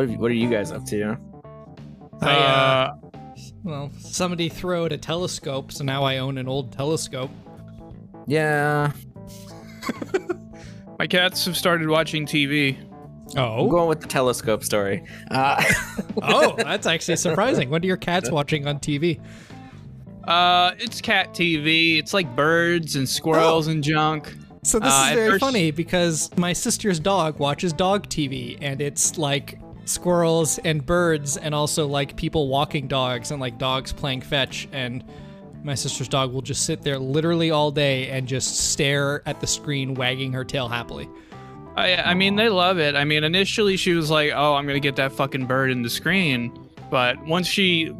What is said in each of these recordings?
What have you, What are you guys up to? I, uh, Uh, well, somebody threw out a telescope, so now I own an old telescope. Yeah, my cats have started watching TV. I'm Oh, going with the telescope story. Uh, oh, that's actually surprising. What are your cats watching on TV? Uh, it's cat TV. It's like birds and squirrels and junk. So this Uh, is very first- funny because my sister's dog watches dog TV, and it's like squirrels and birds, and also like people walking dogs and like dogs playing fetch. And my sister's dog will just sit there literally all day and just stare at the screen, wagging her tail happily. I, I mean, they love it. I mean, initially she was like, "Oh, I'm gonna get that fucking bird in the screen," but once she,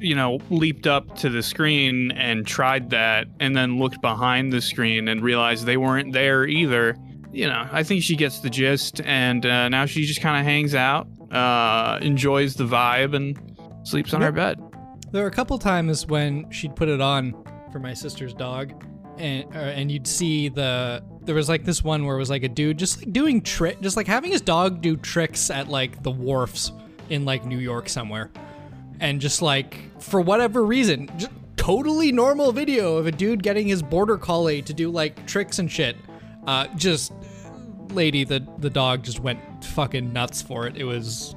you know, leaped up to the screen and tried that, and then looked behind the screen and realized they weren't there either, you know, I think she gets the gist, and uh, now she just kind of hangs out, uh, enjoys the vibe, and sleeps on her Yep. bed. There were a couple times when she'd put it on for my sister's dog, and uh, and you'd see the there was like this one where it was like a dude just like doing trick, just like having his dog do tricks at like the wharfs in like New York somewhere, and just like for whatever reason, just totally normal video of a dude getting his border collie to do like tricks and shit. Uh, just lady, the the dog just went fucking nuts for it. It was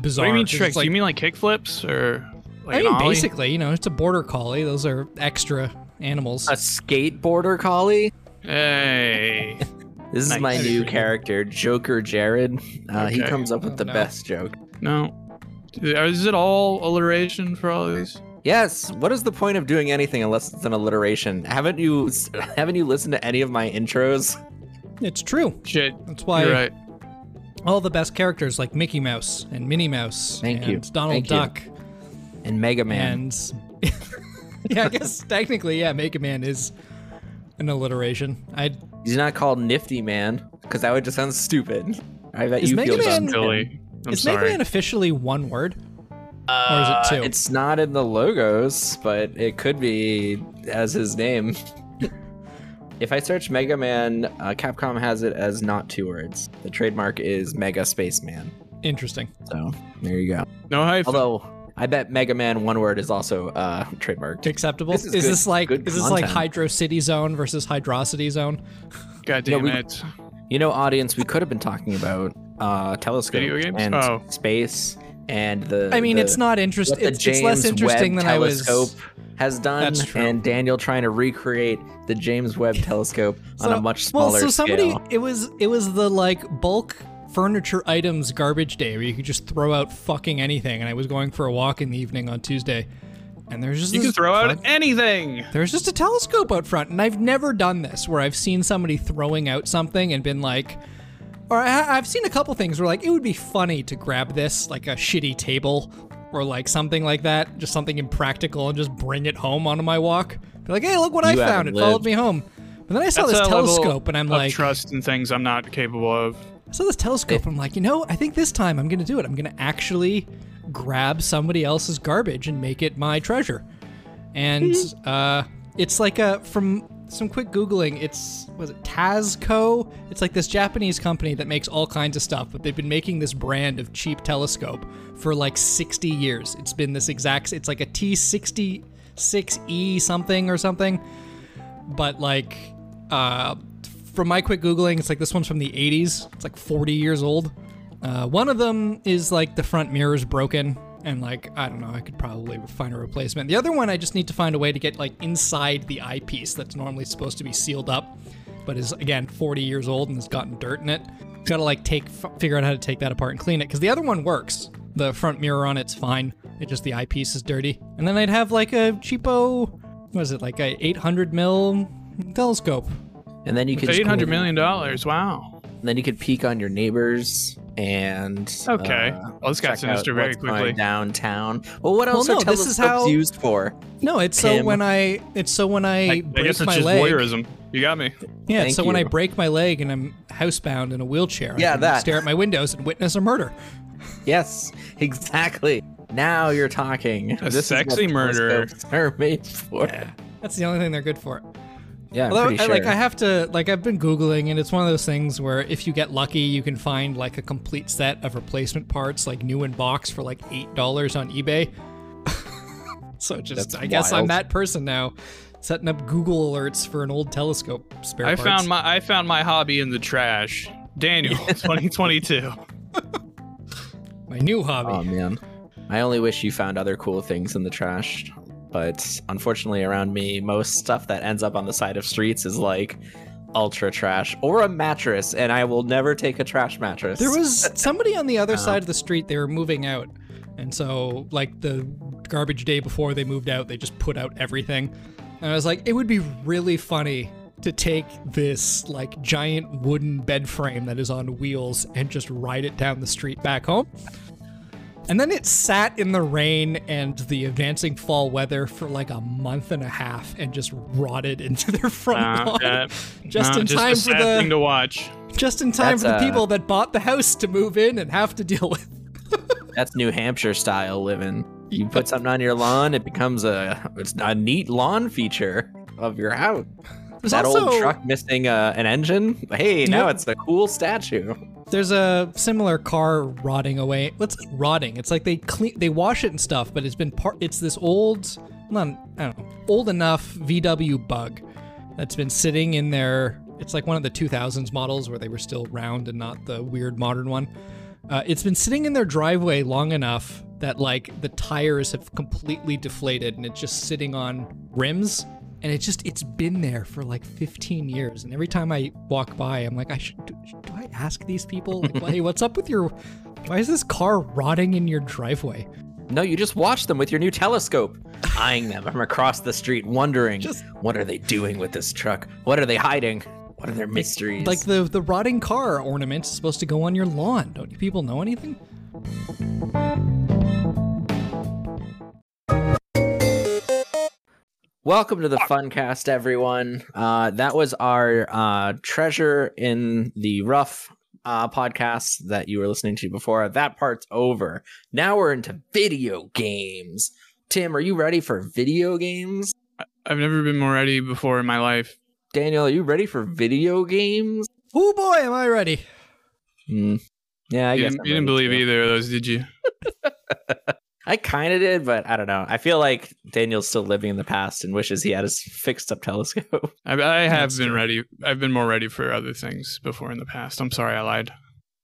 bizarre. What do you mean tricks? like- you mean like kickflips or? Like I mean, basically, you know, it's a border collie. Those are extra animals. a skateboarder collie. Hey. This is Nice. my new character, Joker Jared. Uh, He comes up with Oh, the no. best joke. No. Is it all alliteration for all these? Yes. What is the point of doing anything unless it's an alliteration? Haven't you haven't you listened to any of my intros? It's true. Shit. That's why You're right. all the best characters like Mickey Mouse and Minnie Mouse Thank and you. Donald Thank you. Duck And Mega Man. and yeah, I guess technically, yeah, Mega Man is an alliteration. I He's not called Nifty Man because that would just sound stupid. I bet Is you Mega feel Man- dumb. Silly. I'm is sorry. Mega Man officially one word? Uh, or is it two? It's not in the logos, but it could be as his name. if I search Mega Man, uh, Capcom has it as not two words. The trademark is Mega Spaceman. Interesting. So there you go. no hyphen. Although I bet Mega Man one word is also uh, trademarked. Acceptable. This is is good- this like good is this like. Hydro City Zone versus Hydrocity Zone? God No, damn we- it. You know, audience, we could have been talking about uh, telescopes and Oh. space and the. I mean, the- it's not interesting. It's, it's less interesting Webb than I was. telescope has done, That's true. and Daniel trying to recreate the James Webb telescope on a much smaller scale. well, so somebody scale. it was it was the like bulk furniture items garbage day where you could just throw out fucking anything and I was going for a walk in the evening on Tuesday and there's just You can this throw out anything. there's just a telescope out front and I've never done this where I've seen somebody throwing out something and been like or I, I've seen a couple things where like it would be funny to grab this like a shitty table or like something like that just something impractical and just bring it home on my walk be like hey look what I found haven't it followed me home but then I saw That's this telescope and I'm of like trust in things I'm not capable of. I saw this telescope. I'm like, you know, I think this time I'm gonna do it. I'm gonna actually grab somebody else's garbage and make it my treasure. And uh, it's like a from some quick googling. It's was it Tasco? It's like this Japanese company that makes all kinds of stuff, but they've been making this brand of cheap telescope for like 60 years. It's been this exact. It's like a T66E something or something but like uh from my quick googling it's like this one's from the 80s it's like 40 years old uh one of them is like the front mirror's broken and like i don't know i could probably find a replacement. The other one i just need to find a way to get like inside the eyepiece that's normally supposed to be sealed up but is again 40 years old and has gotten dirt in it. Gotta like take f- figure out how to take that apart and clean it because the other one works. The front mirror on it's fine. It just the eyepiece is dirty. And then i'd have like a cheapo what is it like a 800 mil telescope. And then you could It's just eight hundred go- million dollars. Wow. And Then you could peek on your neighbors and Okay. uh, Well, this got check sinister very quickly. downtown. Well, what else no, are this is telescopes how- used for? no it's so when i it's so when i, I, I guess it's my just leg voyeurism. You got me. yeah Thank so when i break my leg and i'm housebound in a wheelchair Yeah, I that. stare at my windows and witness a murder Yes, exactly. Now you're talking. A This is what sexy murderer. telescopes Are made for. that's the only thing they're good for Yeah, I'm Although, pretty I, sure. like I have to like I've been googling and it's one of those things where if you get lucky you can find like a complete set of replacement parts like new in box for like eight dollars on eBay. so just That's I guess I'm that person now, setting up Google alerts for an old telescope spare I parts. found my I found my hobby in the trash. Daniel, 2022. my new hobby. Oh man, I only wish you found other cool things in the trash. But unfortunately, around me, most stuff that ends up on the side of streets is like ultra trash or a mattress, and I will never take a trash mattress. There was somebody on the other Oh. side of the street. They were moving out, and so like the garbage day before they moved out, they just put out everything. And I was like, it would be really funny to take this like giant wooden bed frame that is on wheels and just ride it down the street back home. And then it sat in the rain and the advancing fall weather for like a month and a half and just rotted into their front Uh, lawn. yeah. just No, in just time a for the thing to watch. just in time That's, for the uh, people that bought the house to move in and have to deal with. That's New Hampshire style living. You put something on your lawn, it becomes a it's a neat lawn feature of your house. There's that also old truck missing uh, an engine. Hey, now Yep. it's a cool statue. there's a similar car rotting away. What's rotting? It's like they clean, they wash it and stuff, but it's been part. It's this old, not I don't know, old enough VW Bug that's been sitting in there. It's like one of the 2000s models where they were still round and not the weird modern one. Uh, it's been sitting in their driveway long enough that like the tires have completely deflated and it's just sitting on rims and it's just it's been there for like 15 years and every time i walk by i'm like i should do, do i ask these people like hey what's up with your why is this car rotting in your driveway No, you just watch them with your new telescope, eyeing them from across the street, wondering Just- what are they doing with this truck? What are they hiding? What are their mysteries? like the the rotting car ornament is supposed to go on your lawn don't you people know anything Welcome to the Funcast, everyone. Uh, that was our uh, treasure in the rough uh, podcast that you were listening to before. That part's over. Now we're into video games. Tim, are you ready for video games? I've never been more ready before in my life. Daniel, are you ready for video games? oh boy am i ready Hmm. Yeah, I you guess didn't, I'm you didn't believe too. either of those, did you? I kind of did, but I don't know. I feel like Daniel's still living in the past and wishes he had his fixed up telescope. I, I have That's been true. ready. I've been more ready for other things before in the past. I'm sorry I lied.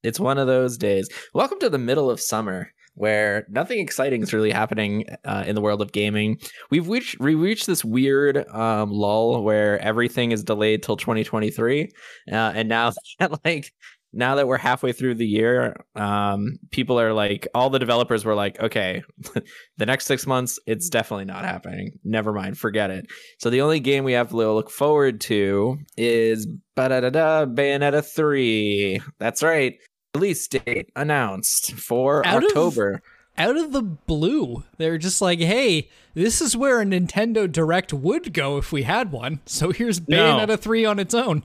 It's one of those days. Welcome to the middle of summer, where nothing exciting is really happening uh, in the world of gaming. We've reached we reached this weird um, lull where everything is delayed till 2023, uh, and now that like now that we're halfway through the year, um, people are like, all the developers were like, okay, the next six months, it's definitely not happening. Never mind, forget it. So the only game we have to look forward to is Bayonetta 3. That's right. Release date announced for Out of- October. out of the blue they're just like hey this is where a nintendo direct would go if we had one so here's No. bayonetta 3 on its own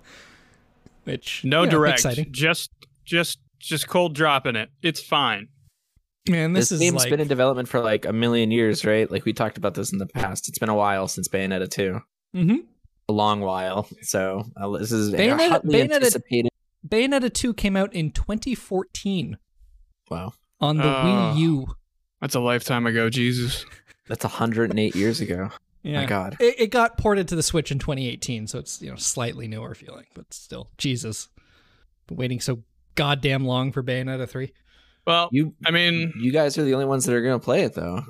which No you know, direct. exciting Just, just, just cold dropping it. It's fine. man this, This, is game's like been in development for like a million years, right? Like we talked about this in the past. It's been a while since Bayonetta 2. mm-hmm. A long while. So uh, this is Bayonetta- hotly Bayonetta- anticipated. bayonetta 2 came out in 2014 Wow. on the Oh. wii u That's a lifetime ago. Jesus. That's 108 years ago. Yeah My God. it, it got ported to the switch in 2018 so it's you know slightly newer feeling but still jesus been waiting so goddamn long for bayonetta 3 Well, You I mean, you guys are the only ones that are going to play it though.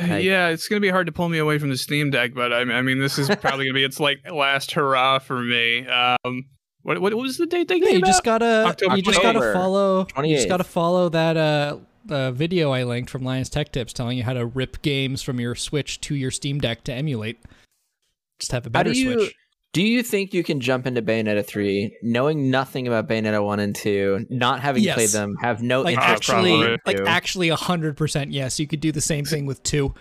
Like- yeah, it's gonna be hard to pull me away from the Steam Deck, but I, I mean, this is probably gonna be its like last hurrah for me. Um, what what, what was the date they Yeah, gave you just gotta October you just gotta 28th. follow you just gotta follow that uh the video I linked from Linus Tech Tips telling you how to rip games from your Switch to your Steam Deck to emulate. Just have a better How better do you Switch. do you think you can jump into Bayonetta 3 knowing nothing about Bayonetta 1 and 2, not having Yes. played them, have no Like interest actually, probably. like to- actually hundred percent yes. You could do the same thing with two.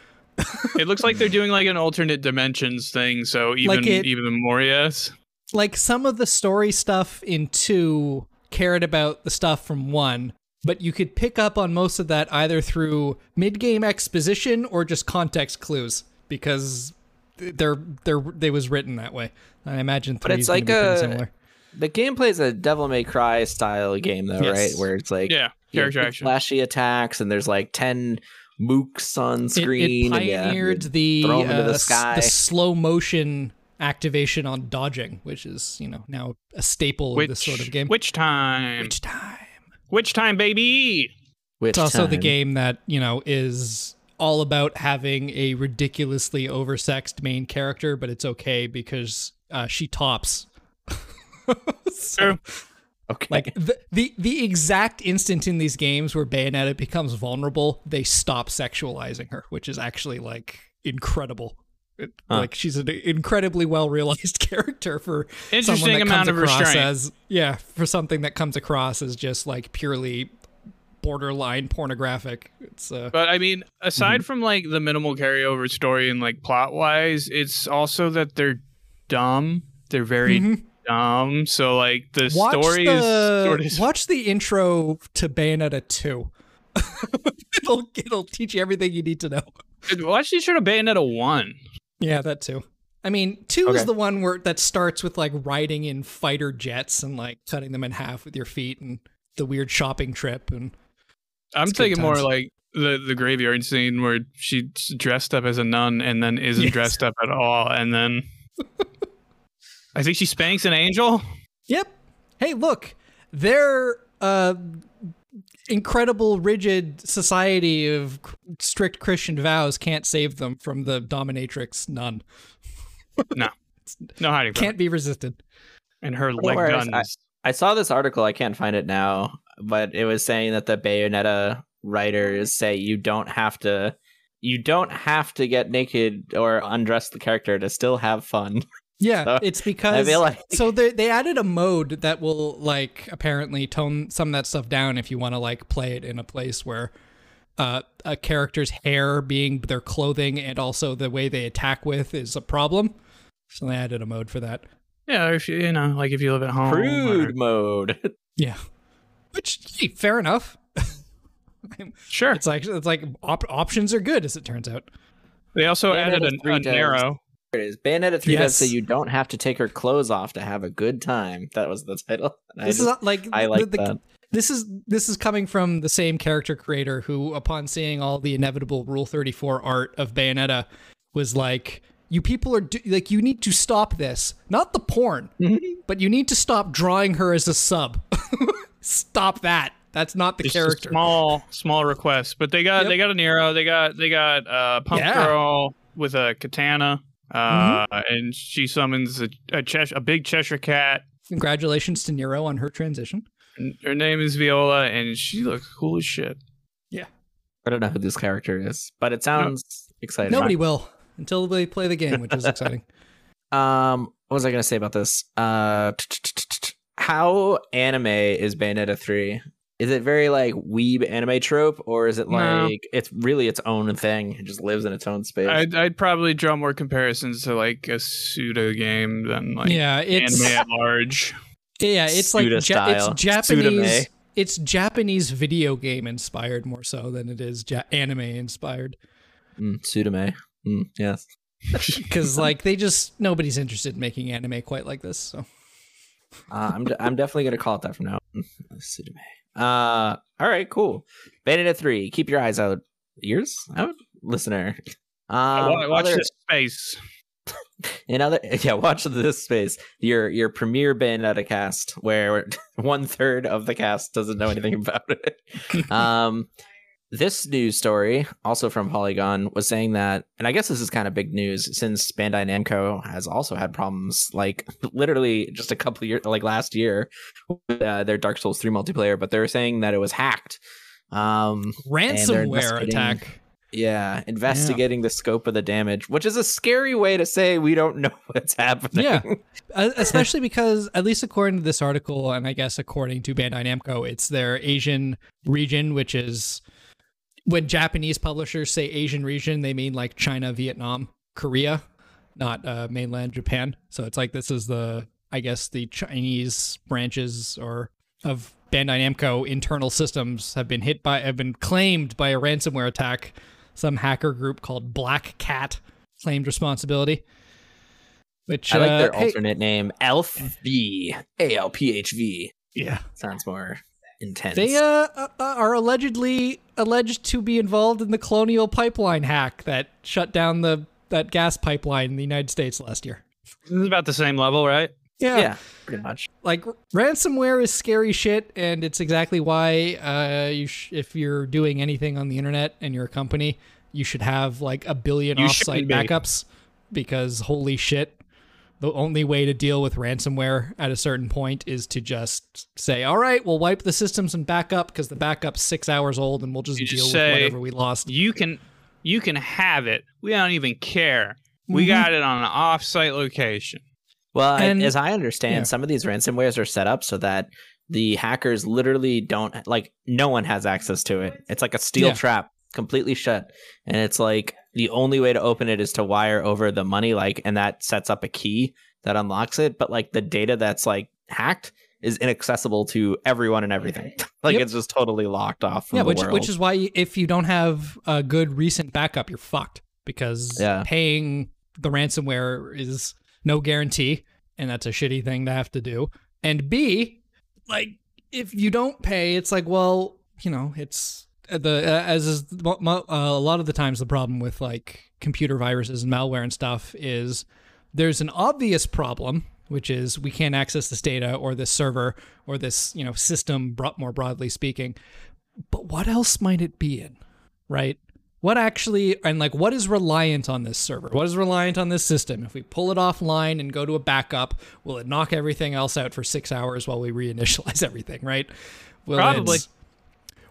it looks like they're doing like an alternate dimensions thing, so even Like it- even more yes. Like some of the story stuff in two cared about the stuff from one, but you could pick up on most of that either through mid-game exposition or just context clues because they're they're they was written that way. I imagine But three it's is gonna like a- similar. The gameplay is a Devil May Cry style game, though, Yes. right? Where it's like Yeah, you have character action. flashy attacks, and there's like ten mooks on It, it screen. and yeah, pioneered the throw 'em into uh, the s- sky. slow motion activation on dodging, which is you know now a staple Which of this sort of game. Which time? Which time? Which time, baby? Which It's also the game that you know is all about having a ridiculously oversexed main character, but it's okay because uh, she tops. so, True. Okay. like the, the the exact instant in these games where Bayonetta becomes vulnerable, they stop sexualizing her, which is actually like incredible. It- Huh. Like she's an incredibly well realized character for someone Interesting that amount comes of restraint. as yeah for something that comes across as just like purely borderline pornographic. It's uh But I mean, aside from like the minimal carryover story and like plot wise, it's also that they're dumb. They're very Mhm. dumb. So like the watch story the, is sort of watch the intro to Bayonetta 2. it'll it'll teach you everything you need to know. watch the sort of Bayonetta one. Yeah, that too. I mean, two is the one where that starts with like riding in fighter jets and like cutting them in half with your feet and the weird shopping trip and I'm thinking more like the the graveyard scene where she's dressed up as a nun and then isn't Yes. dressed up at all, and then I think she spanks an angel. Yep. Hey, look, their uh, incredible, rigid society of strict Christian vows can't save them from the dominatrix nun. No, no hiding. Can't be resisted. And her leg worry, guns. I- I saw this article. I can't find it now, but it was saying that the Bayonetta writers say you don't have to, you don't have to get naked or undress the character to still have fun. Yeah, So, it's I because feel like so they they added a mode that will like apparently tone some of that stuff down if you want to like play it in a place where uh, a character's hair being their clothing and also the way they attack with is a problem. So they added a mode for that. yeah, if you you know, like if you live at home. or- mode. Yeah, which hey, fair enough. Sure. It's like it's like op- options are good as it turns out. They also Bayonetta added a, three a does- narrow. There it is. Bayonetta 3 does Yes. say you don't have to take her clothes off to have a good time. That was the title. And I This just- is like I like the- that. This is this is coming from the same character creator who, upon seeing all the inevitable Rule Thirty Four art of Bayonetta, was like, "You people are do- like, you need to stop this. Not the porn, but you need to stop drawing her as a sub. stop that. That's not the Just a character." small, small request, but they got Yep. they got a Nero. They got they got uh, Pump Yeah. Girl with a katana, uh, and she summons a a, Chesh- a big Cheshire cat. Congratulations to Nero on her transition. And Her name is Viola, and she looks cool as shit. Yeah. I don't know who this character is, but it sounds exciting. Nobody will until they play the game, which is exciting. Um, what was I gonna say about this? Uh, how anime is Bayonetta three? Is it very like weeb anime trope, or is it No. like it's really its own thing? It just lives in its own space. I'd, I'd probably draw more comparisons to like a Suda game than like yeah, it's anime at large. Yeah, it's like ja- it's Japanese. It's Japanese video game inspired more so than it is ja- anime inspired. mm, Sudame. Mm, yes. Because like they just nobody's interested in making anime quite like this. So Uh, I'm de- I'm definitely gonna call it that from now. on. Sudame. Uh, all right, cool. Bayonetta three. Keep your eyes out, ears out, listener. Um, Wa- Watch other- this space. in other yeah watch this space your your premiere bayonetta cast where one third of the cast doesn't know anything about it um this news story also from polygon was saying that and i guess this is kind of big news since bandai namco has also had problems like literally just a couple of years like last year with uh, their dark souls 3 multiplayer but they were saying that it was hacked um ransomware attack. yeah, investigating the scope of the damage, which is a scary way to say we don't know what's happening. Yeah. Uh, especially because at least according to this article, and I guess according to Bandai Namco, it's their Asian region, which is when Japanese publishers say Asian region, they mean like China, Vietnam, Korea, not uh, mainland Japan. So it's like this is the I guess the Chinese branches or of Bandai Namco internal systems have been hit by have been claimed by a ransomware attack. Some hacker group called Black Cat claimed responsibility. Which I like uh, their hey- alternate name, ALPHV. A L P H V. yeah. Sounds more intense. They uh, uh, are allegedly alleged to be involved in the Colonial Pipeline hack that shut down the that gas pipeline in the United States last year. This is about the same level, right? yeah, pretty much. like ransomware is scary shit and it's exactly why uh you sh- if you're doing anything on the internet and you're a company you should have like a billion You offsite be. backups because holy shit the only way to deal with ransomware at a certain point is to just say all right we'll wipe the systems and back up because the backup's six hours old and we'll just You deal just with whatever we lost You can you can have it. We don't even care. We Mhm. got it on an off-site location. Well, And- as I understand, yeah. some of these ransomwares are set up so that the hackers literally don't like no one has access to it. It's like a steel Yeah. trap, completely shut. And it's like the only way to open it is to wire over the money like and that sets up a key that unlocks it, but like the data that's like hacked is inaccessible to everyone and everything. like Yep. it's just totally locked off from yeah the which world. which is why if you don't have a good recent backup you're fucked because Yeah. paying the ransomware is no guarantee and that's a shitty thing to have to do and b like if you don't pay it's like well you know it's the uh, as is uh, a lot of the times the problem with like computer viruses and malware and stuff is there's an obvious problem which is we can't access this data or this server or this you know system more broadly speaking. But what else might it be in right? What actually and like what is reliant on this server? What is reliant on this system? If we pull it offline and go to a backup will it knock everything else out for six hours while we reinitialize everything right? Will Probably.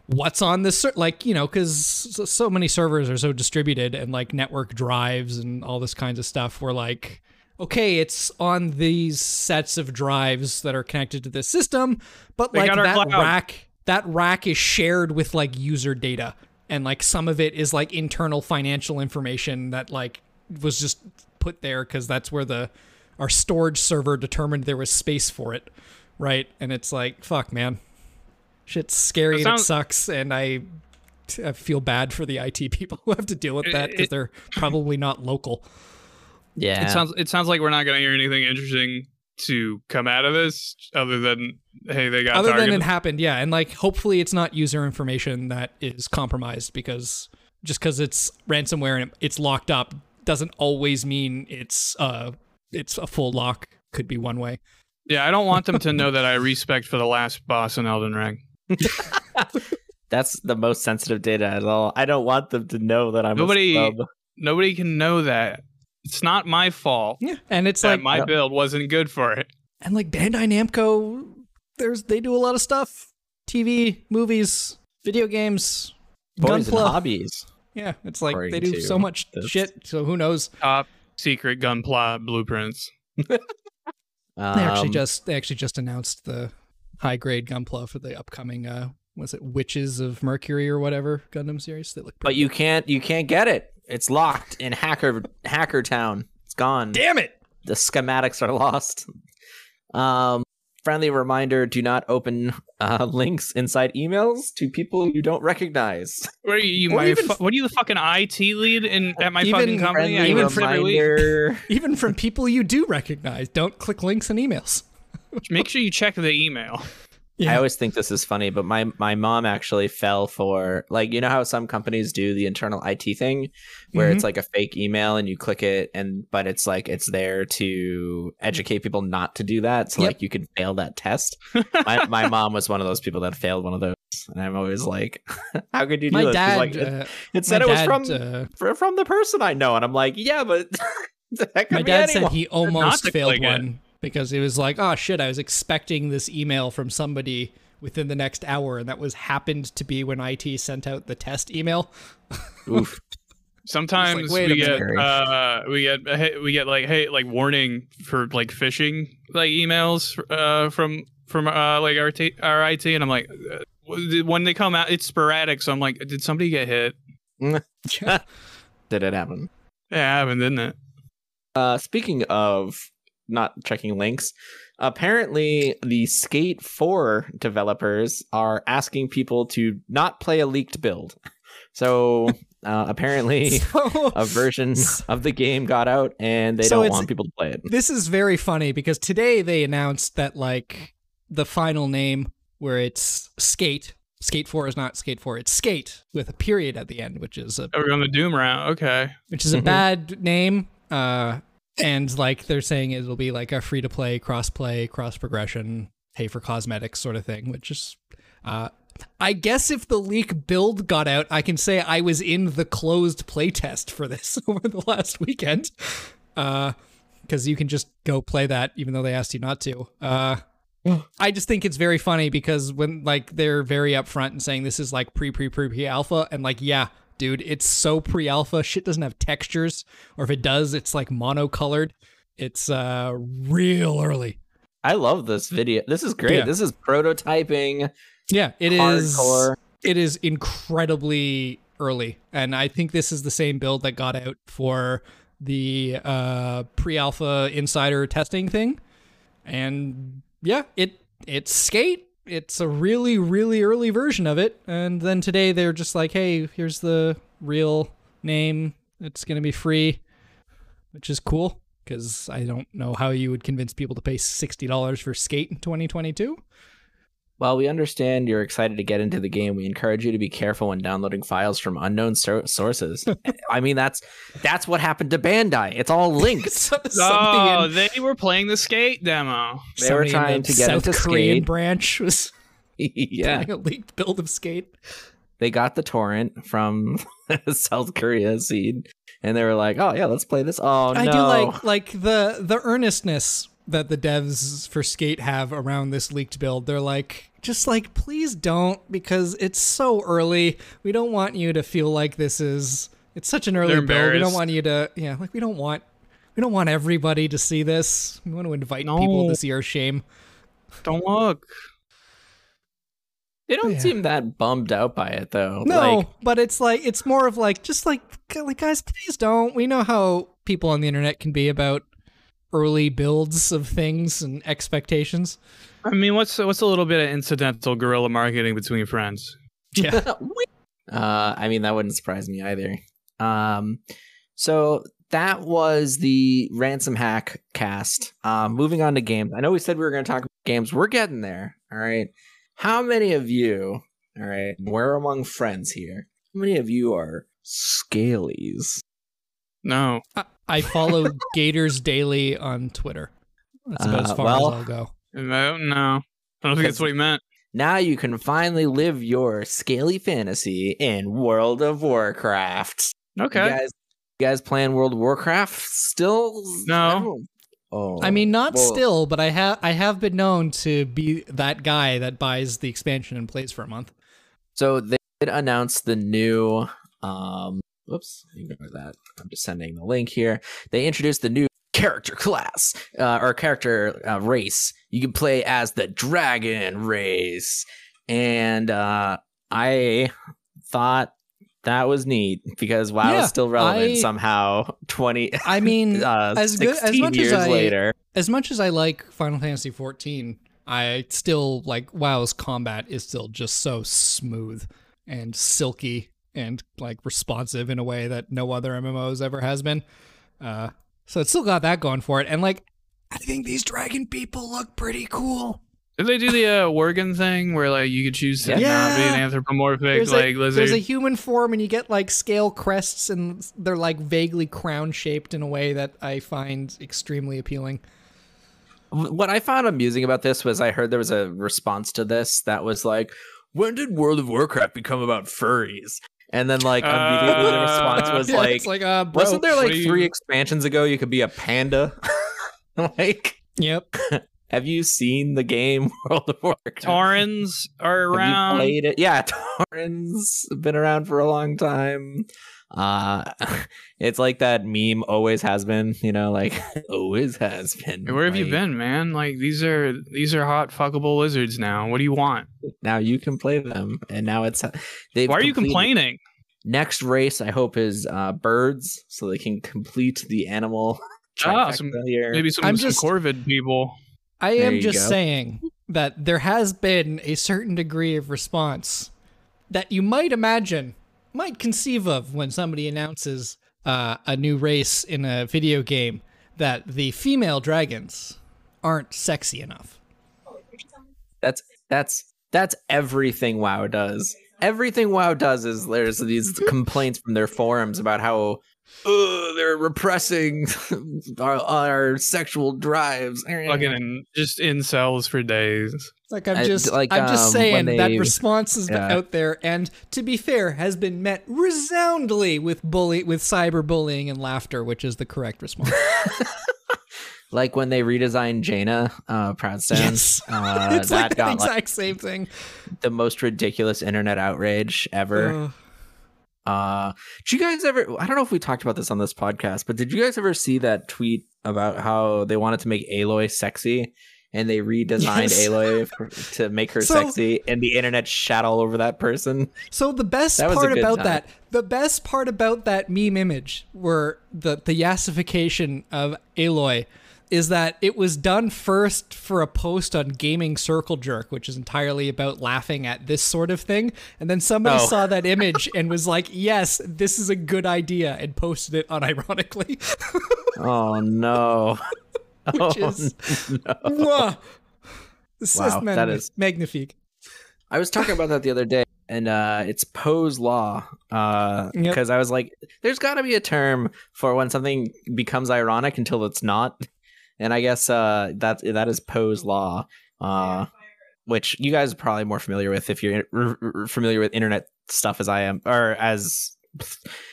What's on this ser- like you know because so, so many servers are so distributed and like network drives and all this kinds of stuff where like okay it's on these sets of drives that are connected to this system but They like that cloud. rack that rack is shared with like user data. And like some of it is like internal financial information that like was just put there because that's where the our storage server determined there was space for it right? And it's like fuck man shit's scary That and it sucks and I, I feel bad for the it people who have to deal with that because they're probably not local yeah. It sounds it sounds like we're not going to hear anything interesting to come out of this other than hey they got other targeted. than it happened yeah and like hopefully it's not user information that is compromised because just because it's ransomware and it's locked up doesn't always mean it's uh it's a full lock could be one way yeah, I don't want them to know that I respect for the last boss in Elden Ring. That's the most sensitive data at all. I don't want them to know that I'm Nobody- a sub. Nobody can know that. It's not my fault yeah and it's that like my build wasn't good for it. and like Bandai Namco, there's they do a lot of stuff, TV, movies, video games, Boys and Gunpla. hobbies. Yeah, it's like According they do so much this. shit. So who knows? Top secret gunpla blueprints. They actually Um, just they actually just announced the high grade Gunpla for the upcoming uh was it Witches of Mercury or whatever Gundam series. They look But pretty you can't you can't get it. It's locked in Hacker Hacker Town. It's gone. Damn it! The schematics are lost. Um friendly reminder, do not open uh, links inside emails to people you don't recognize. What are you, you Or my even- fu- what are you the fucking IT lead in at my Even fucking company? I even even for every week. Even from people you do recognize, don't click links in emails. Make sure you check the email. Yeah. I always think this is funny, but my my mom actually fell for like you know how some companies do the internal IT thing where Mm-hmm. it's like a fake email and you click it and but it's like it's there to educate people not to do that so Yep. like you can fail that test. my my mom was one of those people that failed one of those and I'm always like how could you do my this? She's dad. like, it, uh, it said it was dad, from uh, from the person I know and I'm like yeah but that could my be dad said he almost failed one. it. One because it was like, "Oh shit, I was expecting this email from somebody within the next hour, and that was happened to be when IT sent out the test email." Oof. Sometimes wait a we get uh we get we get like hey like warning for like phishing like emails uh from from uh like our t- our IT and I'm like uh, when they come out it's sporadic so I'm like did somebody get hit? Did it happen? Yeah, it happened, didn't it? Uh, speaking of not checking links, apparently the Skate 4 developers are asking people to not play a leaked build. So Uh, apparently, So- a version of the game got out, and they So don't it's- want people to play it. this is very funny because today they announced that like the final name where it's skate skate 4 is not skate 4 it's skate with a period at the end which is a Oh, we're on the Doom round. Okay. which is a Mhm. bad name uh and like they're saying it'll be like a free to play cross play cross progression pay for cosmetics sort of thing which is uh I guess if the leak build got out, I can say I was in the closed playtest for this over the last weekend. Uh because you can just go play that even though they asked you not to. Uh I just think it's very funny because when like they're very upfront and saying this is like pre pre pre pre alpha and like yeah, dude, it's so pre alpha. Shit doesn't have textures, or if it does, it's like monocolored. It's uh real early. I love this video. This is great. Yeah. This is prototyping. Yeah, it is. Hardcore. It is incredibly early, and I think this is the same build that got out for the uh, pre-alpha insider testing thing. And yeah, it it's skate. It's a really really early version of it, and then today they're just like, hey, here's the real name. It's gonna be free, which is cool because I don't know how you would convince people to pay sixty dollars for skate in 2022. While we understand you're excited to get into the game, we encourage you to be careful when downloading files from unknown sor- sources. I mean, that's that's what happened to Bandai. It's all linked. Oh, in- they were playing the skate demo. They were trying the to get South into Korean Skate. branch was yeah, a leaked build of skate. they got the torrent from South Korea seed, and they were like, "Oh yeah, let's play this." Oh I no, do like like the the earnestness that the devs for skate have around this leaked build. They're like just like please don't because it's so early. We don't want you to feel like this is it's such an early build. We don't want you to yeah, like we don't want we don't want everybody to see this. We want to invite people to see our shame. Don't look. they don't Yeah. seem that bummed out by it though. No, Like, but it's like it's more of like just like like guys, please don't. We know how people on the internet can be about early builds of things and expectations. I mean, what's what's a little bit of incidental guerrilla marketing between friends? Yeah. uh, I mean, that wouldn't surprise me either. Um, so that was the ransom hack cast. Um, moving on to games. I know we said we were going to talk about games. We're getting there. All right. How many of you? All right. We're among friends here. How many of you are scalies? No. I, I follow Gators Daily on Twitter. That's about as Uh, far well- as I'll go. No, no. I don't think that's what he meant. Now you can finally live your scaly fantasy in World of Warcraft. Okay. You guys, you guys playing World of Warcraft still? No. Oh, I mean, not well- still, but I have I have been known to be that guy that buys the expansion and plays for a month. So they did announce the new. Um, whoops, ignore that. I'm just sending the link here. They introduced the new character class uh, or character uh, race. You can play as the dragon race, and uh, I thought that was neat because WoW Yeah, is still relevant I- somehow. Twenty. I mean, uh, as good- as 16 much as I- later. as much as I like Final Fantasy 14, I still like WoW's combat is still just so smooth and silky and like responsive in a way that no other MMOs ever has been. Uh, so it's still got that going for it. And like, I think these dragon people look pretty cool. Did they do the uh, Worgen thing where like you could choose to Yeah. not be an anthropomorphic There's, like a, lizard? there's a human form, and you get like scale crests, and they're like vaguely crown shaped in a way that I find extremely appealing. What I found amusing about this was I heard there was a response to this that was like, "When did World of Warcraft become about furries?" And then like immediately the response was Yeah, like, like, uh, bro. "Wasn't there like three expansions ago you could be a panda?" like, Yep. have you seen the game World of Warcraft? Taurens are around. played it? Yeah, Taurens been around for a long time. Uh it's like that meme always has been, you know, like always has been. Hey, Where have you been, man? Like these are these are hot fuckable lizards now. What do you want? Now you can play them, and now it's they've Why are you complaining? Next race, I hope, is uh, birds, so they can complete the animal. Ah, some- here. Maybe some, I'm some just- Corvid people. I am just go. saying that there has been a certain degree of response that you might imagine might conceive of when somebody announces uh, a new race in a video game that the female dragons aren't sexy enough. That's that's that's everything WoW does. Everything WoW does is there's these complaints from their forums about how "Ugh, they're repressing our, our sexual drives. Fucking in, just incels for days. Like I'm I- just, like, I'm just um, saying when that response is Yeah. out there, and to be fair, has been met resoundly with bully, with cyberbullying and laughter, which is the correct response. Like when they redesigned Jaina, uh, Proudstone, yes, uh, it's that like the got like exact same thing. the most ridiculous internet outrage ever. Ugh. Uh, did you guys ever? I don't know if we talked about this on this podcast, but did you guys ever see that tweet about how they wanted to make Aloy sexy and they redesigned Yes. Aloy for, to make her So- sexy, and the internet shat all over that person? So the best That was a part about time. that, the best part about that meme image, were the the yassification of Aloy, is that it was done first for a post on Gaming Circle Jerk, which is entirely about laughing at this sort of thing, and then somebody Oh. saw that image and was like, "Yes, this is a good idea," and posted it unironically, Oh no! which oh, is no. This Wow, that magni- magnifique. I was talking about that the other day, and uh, it's Poe's law. Because Yep. I was like, there's got to be a term for when something becomes ironic until it's not, and I guess uh, that that is Poe's law, uh, which you guys are probably more familiar with if you're familiar with internet stuff as I am, or as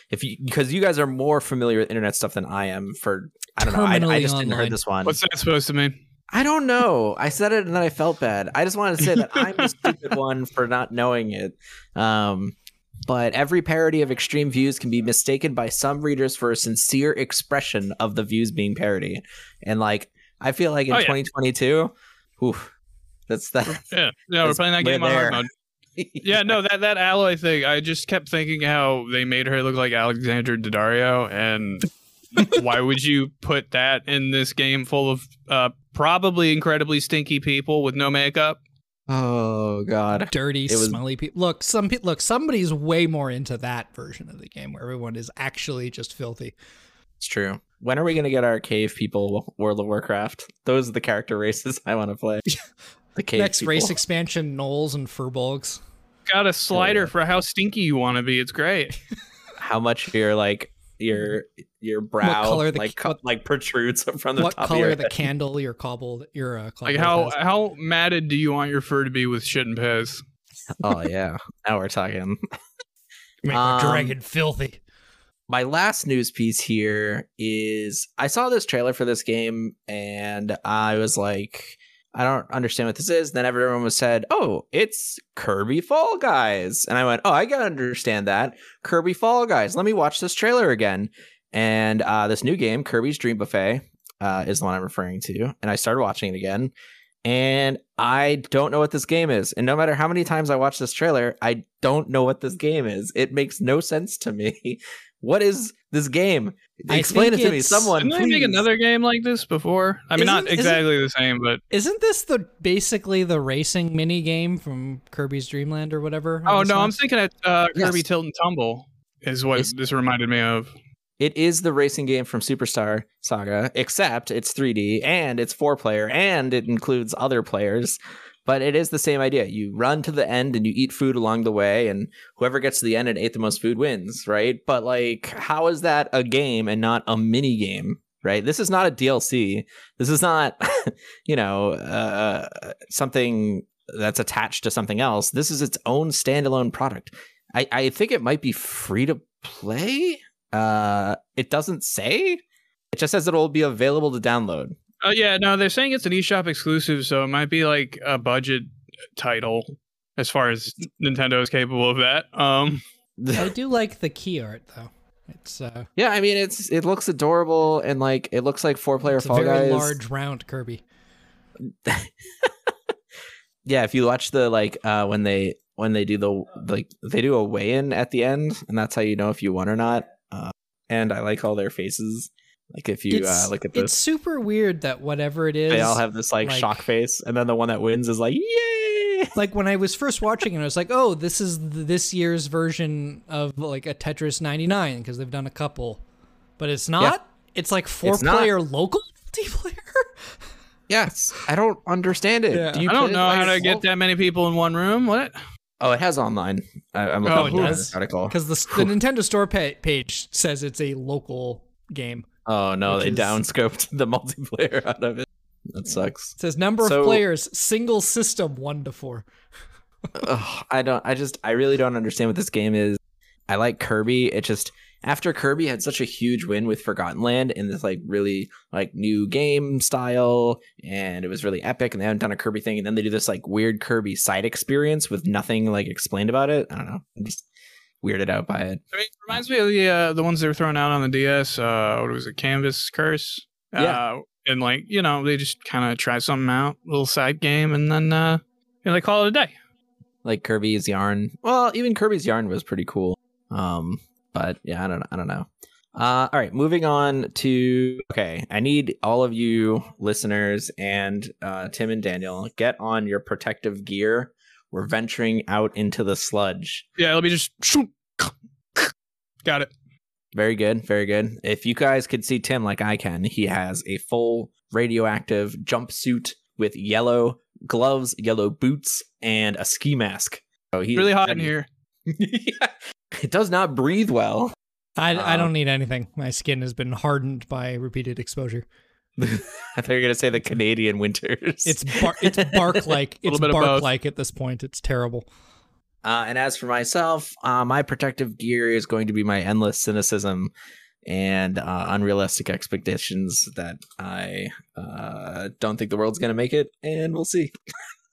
if you because you guys are more familiar with internet stuff than I am. For I don't know, I, I Terminally just didn't online. heard this one. What's that supposed to mean? I don't know. I said it and then I felt bad. I just wanted to say that I'm the stupid one for not knowing it. Um, but every parody of extreme views can be mistaken by some readers for a sincere expression of the views being parody. And like, I feel like in Oh, yeah. 2022, oof, that's that. Yeah, yeah, we're playing that game on hard mode. Yeah, no, that that Aloy thing. I just kept thinking how they made her look like Alexandra Daddario, and why would you put that in this game full of uh, probably incredibly stinky people with no makeup? Oh God. dirty, was- smelly people. Look, some pe- look. Somebody's way more into that version of the game where everyone is actually just filthy. It's true. When are we gonna get our cave people World of Warcraft? Those are the character races I want to play. The cave Next people. race expansion: Gnolls and Furbolgs. Got a slider yeah. for how stinky you want to be. It's great. how much your like your your brow color the- like what- like protrudes from the What top of color your the head. candle your cobbled your uh, Like how has. how matted do you want your fur to be with shit and piss? oh yeah now we're talking Make um, a dragon filthy. my last news piece here is i saw this trailer for this game and i was like i don't understand what this is. Then everyone was said oh it's kirby fall guys. And i went oh i gotta understand that. Kirby fall guys. Let me watch this trailer again. And uh, this new game kirby's dream buffet uh, is the one i'm referring to. And i started watching it again. And i don't know what this game is. And no matter how many times i watch this trailer i don't know what this game is. It makes no sense to me what is this game? Explain it to me, someone. Didn't they make another game like this before? I mean, not Isn't- isn't- exactly the same, but Isn't this the basically the racing mini game from Kirby's Dream Land or whatever? oh no, this I'm thinking of uh, Kirby Yes. Tilt and Tumble is what It's- this reminded me of. It is the racing game from Superstar Saga, except it's 3D and it's four player and it includes other players. But it is the same idea. You run to the end and you eat food along the way, and whoever gets to the end and ate the most food wins, right? But like, how is that a game and not a mini game? Right? This is not a DLC. This is not, you know, uh, something that's attached to something else. This is its own standalone product. I, I think it might be free to play. Uh, it doesn't say. It just says it'll be available to download. Oh yeah, no, they're saying it's an eShop exclusive, so it might be like a budget title as far as Nintendo is capable of that. Um, I do like the key art though. It's uh, yeah, I mean it's it looks adorable and like it looks like four player it's a Fall very Guys. large round Kirby. Yeah, if you watch the like uh when they when they do the like they do a weigh in at the end, and that's how you know if you won or not. Uh, and I like all their faces. Like if you uh, look at this, It's super weird that whatever it is, they all have this like, like- shock face, and then the one that wins is like yay. Like when I was first watching it, I was like, "Oh, this is this year's version of like a Tetris 99 because they've done a couple." But it's not. It's like It's not. four-player local multiplayer. Yes, I don't understand it. Yeah. Do you I don't know by how to get that many people in one room. What? Oh, it has online. I, I'm looking Oh, it at does? this article. Because the, the Nintendo Store pa- page says it's a local game. Oh no, they is- downscoped the multiplayer out of it. That sucks. It says number So- of players, single system, one to four. I don't. I just. I really don't understand what this game is. I like Kirby. It just after Kirby had such a huge win with Forgotten Land in this like really like new game style, and it was really epic. And they haven't done a Kirby thing, and then they do this like weird Kirby side experience with nothing like explained about it. I don't know. I'm just weirded out by it. I mean, it reminds me of the uh, the ones they were throwing out on the DS. Uh, what was it? Canvas Curse. Yeah. Uh, and like you know, they just kind of try something out, little side game, and then uh, you know, they call it a day. Like Kirby's Yarn. Well, even Kirby's Yarn was pretty cool. Um, but yeah, I don't. I don't know. Uh, all right, moving on to okay. I need all of you listeners and uh, Tim and Daniel get on your protective gear. We're venturing out into the sludge. Yeah, let me just shoot. Got it. Very good, very good. If you guys could see Tim like I can, he has a full radioactive jumpsuit with yellow gloves, yellow boots, and a ski mask. So he's Really hot in here. yeah. It does not breathe well. I, I Um, don't need anything. My skin has been hardened by repeated exposure. I thought you were gonna say the Canadian winters. It's bar- it's bark like it's Little bit of both. bark like at this point. It's terrible. uh, and as for myself, uh, my protective gear is going to be my endless cynicism and uh, unrealistic expectations that I uh, don't think the world's gonna make it, and we'll see.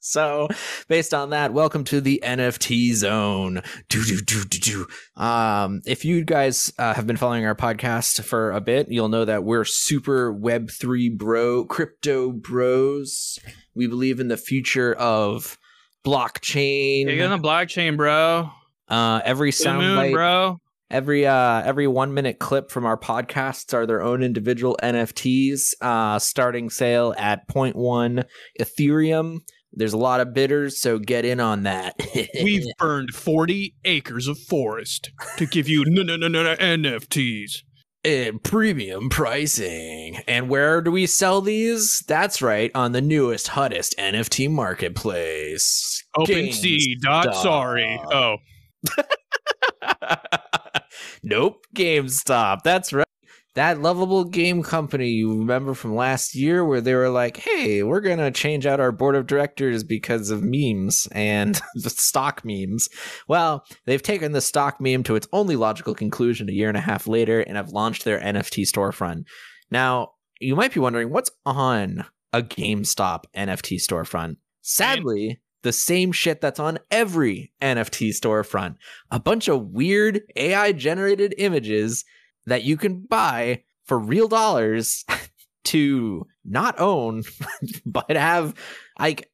So, based on that, welcome to the NFT zone. Do do do do do. Um, if you guys uh, have been following our podcast for a bit, you'll know that we're super Web three bro, crypto bros. We believe in the future of blockchain. You're on the blockchain, bro. Uh, every soundbite, bro. every uh, every one minute clip from our podcasts are their own individual NFTs. Uh, starting sale at 0.1 Ethereum. There's a lot of bidders, so get in on that. We've burned 40 acres of forest to give you no no no no no NFTs. and premium pricing. And where do we sell these? That's right, on the newest, hottest NFT marketplace. OpenSea dot sorry. Oh, nope, GameStop. That's right. That lovable game company you remember from last year where they were like, hey, we're going to change out our board of directors because of memes and the stock memes. Well, they've taken the stock meme to its only logical conclusion a year and a half later and have launched their NFT storefront. Now, you might be wondering what's on a GameStop NFT storefront. Sadly, the same shit that's on every NFT storefront a bunch of weird AI generated images that you can buy for real dollars to not own, but have like,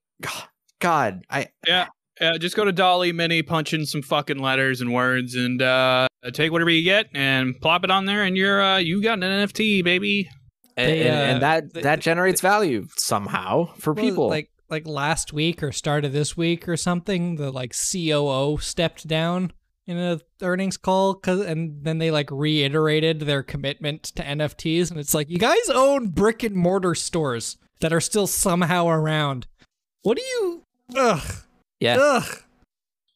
God, I yeah. Yeah, just go to DALL-E Mini, punch in some fucking letters and words, and uh, take whatever you get and plop it on there, and you're uh, you got an NFT, baby. and, They, and, and uh, that they- that generates value somehow for Well, people. like like last week or start of this week or something, the like COO stepped down in a earnings call, cause, and then they like reiterated their commitment to NFTs, and it's like you guys own brick and mortar stores that are still somehow around. What do you? Ugh. Yeah. Ugh.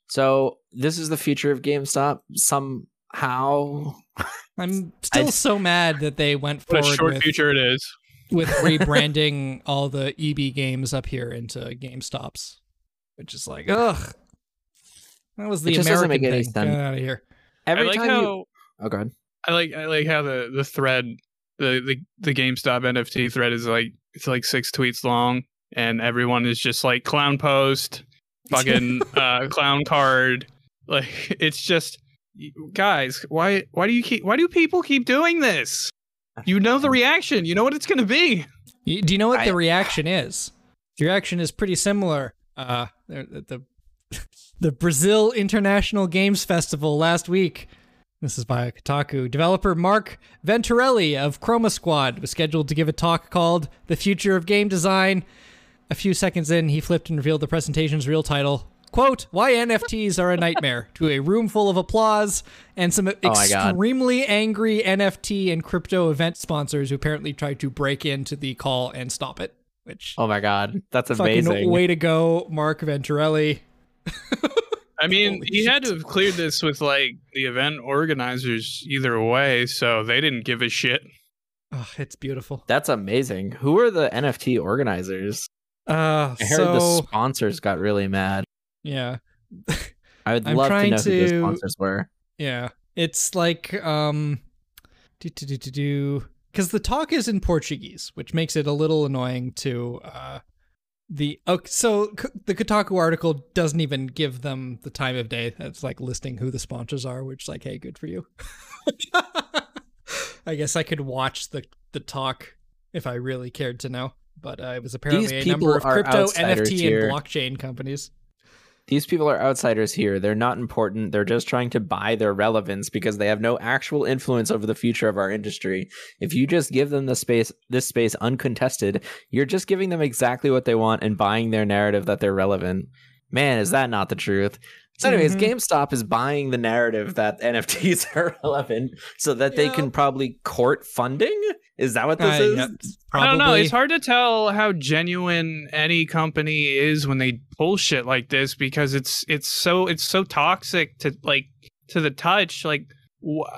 so this is the future of GameStop somehow. I'm still I- so mad that they went What a short with, future it is. with rebranding all the EB games up here into GameStops, which is like, ugh. That was the It just doesn't American make any thing. sense. Get out of here. Every I like time how you, oh god, I like I like how the the thread the the the GameStop NFT thread is like it's like six tweets long, and everyone is just like clown post, fucking uh, clown card. Like it's just guys, why why do you keep why do people keep doing this? You know the reaction. You know what it's gonna be. You- Do you know what I- the reaction is? The reaction is pretty similar. Uh, the the, the Brazil International Games Festival last week. This is by Kotaku. Developer Mark Venturelli of Chroma Squad was scheduled to give a talk called "The Future of Game Design." a few seconds in, he flipped and revealed the presentation's real title. Quote, why NFTs are a nightmare to a room full of applause and some Oh extremely angry NFT and crypto event sponsors who apparently tried to break into the call and stop it. Which Oh my god, that's amazing. way to go, Mark Venturelli. I mean, Holy he had to have cleared this with like the event organizers either way, so they didn't give a shit. Oh, it's beautiful. That's amazing. Who are the NFT organizers? Uh, I heard the sponsors got really mad. yeah, I would I'm love to trying know who the sponsors were. Yeah, it's like um, do do do do do because the talk is in Portuguese, which makes it a little annoying to uh the okay, so the Kotaku article doesn't even give them the time of day. That's like listing who the sponsors are, which like, hey, good for you. I guess I could watch the the talk if I really cared to know, but uh, it was apparently a number people of crypto, NFT, here. and blockchain companies. These people are outsiders here. They're not important. They're just trying to buy their relevance because they have no actual influence over the future of our industry. If you just give them the space, this space uncontested, you're just giving them exactly what they want and buying their narrative that they're relevant. Man, is that not the truth? So, anyways, Mhm. GameStop is buying the narrative that NFTs are relevant so that they can probably court funding. Is that what this Uh, is? yep, I don't know. It's hard to tell how genuine any company is when they pull shit like this because it's it's so it's so toxic to like to the touch. Like wh-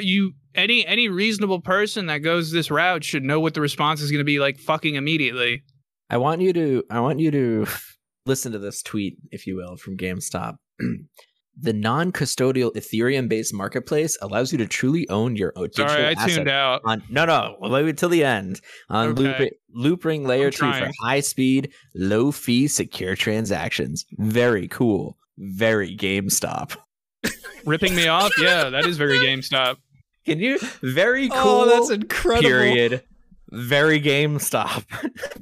you any any reasonable person that goes this route should know what the response is going to be like fucking immediately. I want you to I want you to listen to this tweet, if you will, from GameStop. the non-custodial Ethereum-based marketplace allows you to truly own your own digital Sorry, I asset tuned out. on no no well, wait till the end on Okay. loop, loopring layer 2 for high speed low fee secure transactions very cool very GameStop Ripping me off? Yeah, that is very GameStop. can you very oh, cool Oh, that's incredible. period very GameStop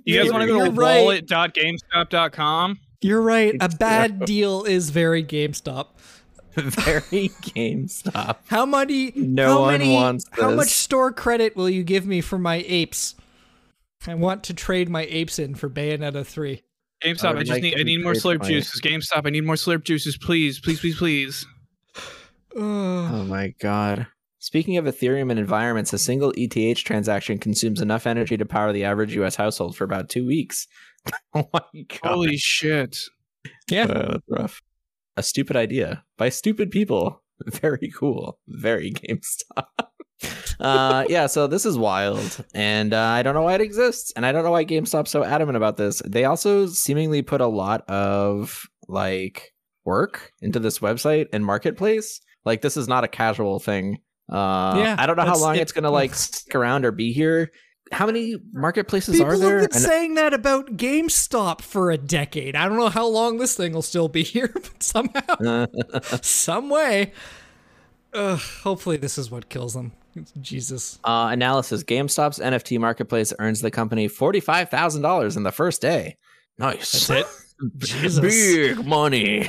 You guys want to go to right. wallet.gamestop.com? You're right. A bad true. deal is very GameStop. very GameStop How many? No how one many, wants How much store credit will you give me for my apes? I want to trade my apes in for Bayonetta three. GameStop, I I, just like need I need more trade slurp my- juices. GameStop, I need more slurp juices, please, please, please, please. Oh my god. Speaking of Ethereum and environments, a single ETH transaction consumes enough energy to power the average US household for about two weeks. oh my god. Holy shit! yeah. Uh, that's rough. A stupid idea by stupid people. Very cool. Very GameStop. uh, yeah, so this is wild, and uh, I don't know why it exists, and I don't know why GameStop's so adamant about this. They also seemingly put a lot of like work into this website and marketplace. Like this is not a casual thing. Uh, Yeah, I don't know how long it- it's gonna like stick around or be here. How many marketplaces People are there? People have been And- saying that about GameStop for a decade. I don't know how long this thing will still be here, but somehow, some way. Ugh, hopefully, this is what kills them. Jesus. Uh, analysis: GameStop's NFT marketplace earns the company forty-five thousand dollars in the first day. Nice. That's Jesus. Big money.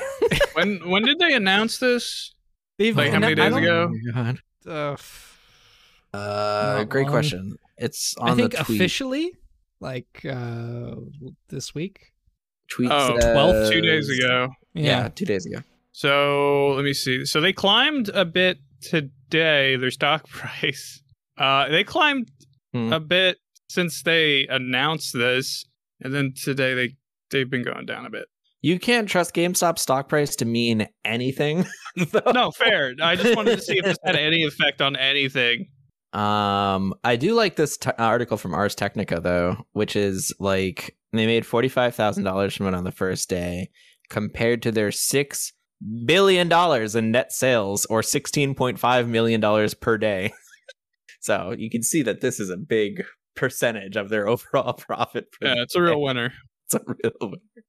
When when did they announce this? They've Like, how many I days don't- ago? Oh God. Uh, Uh, great long. question. It's on I think the tweet. officially, like uh, this week. tweet Oh, says- 12th, Two days ago. Yeah. two days ago. So let me see. So they climbed a bit today. Their stock price. Uh, they climbed Hmm. a bit since they announced this, and then today they they've been going down a bit. You can't trust GameStop stock price to mean anything. though. No, fair. I just wanted to see if this had any effect on anything. Um, I do like this t- article from Ars Technica though, which is like they made forty five thousand dollars from it on the first day, compared to their six billion dollars in net sales, or sixteen point five million dollars per day. so you can see that this is a big percentage of their overall profit. per Yeah, it's a real winner. It's a real winner.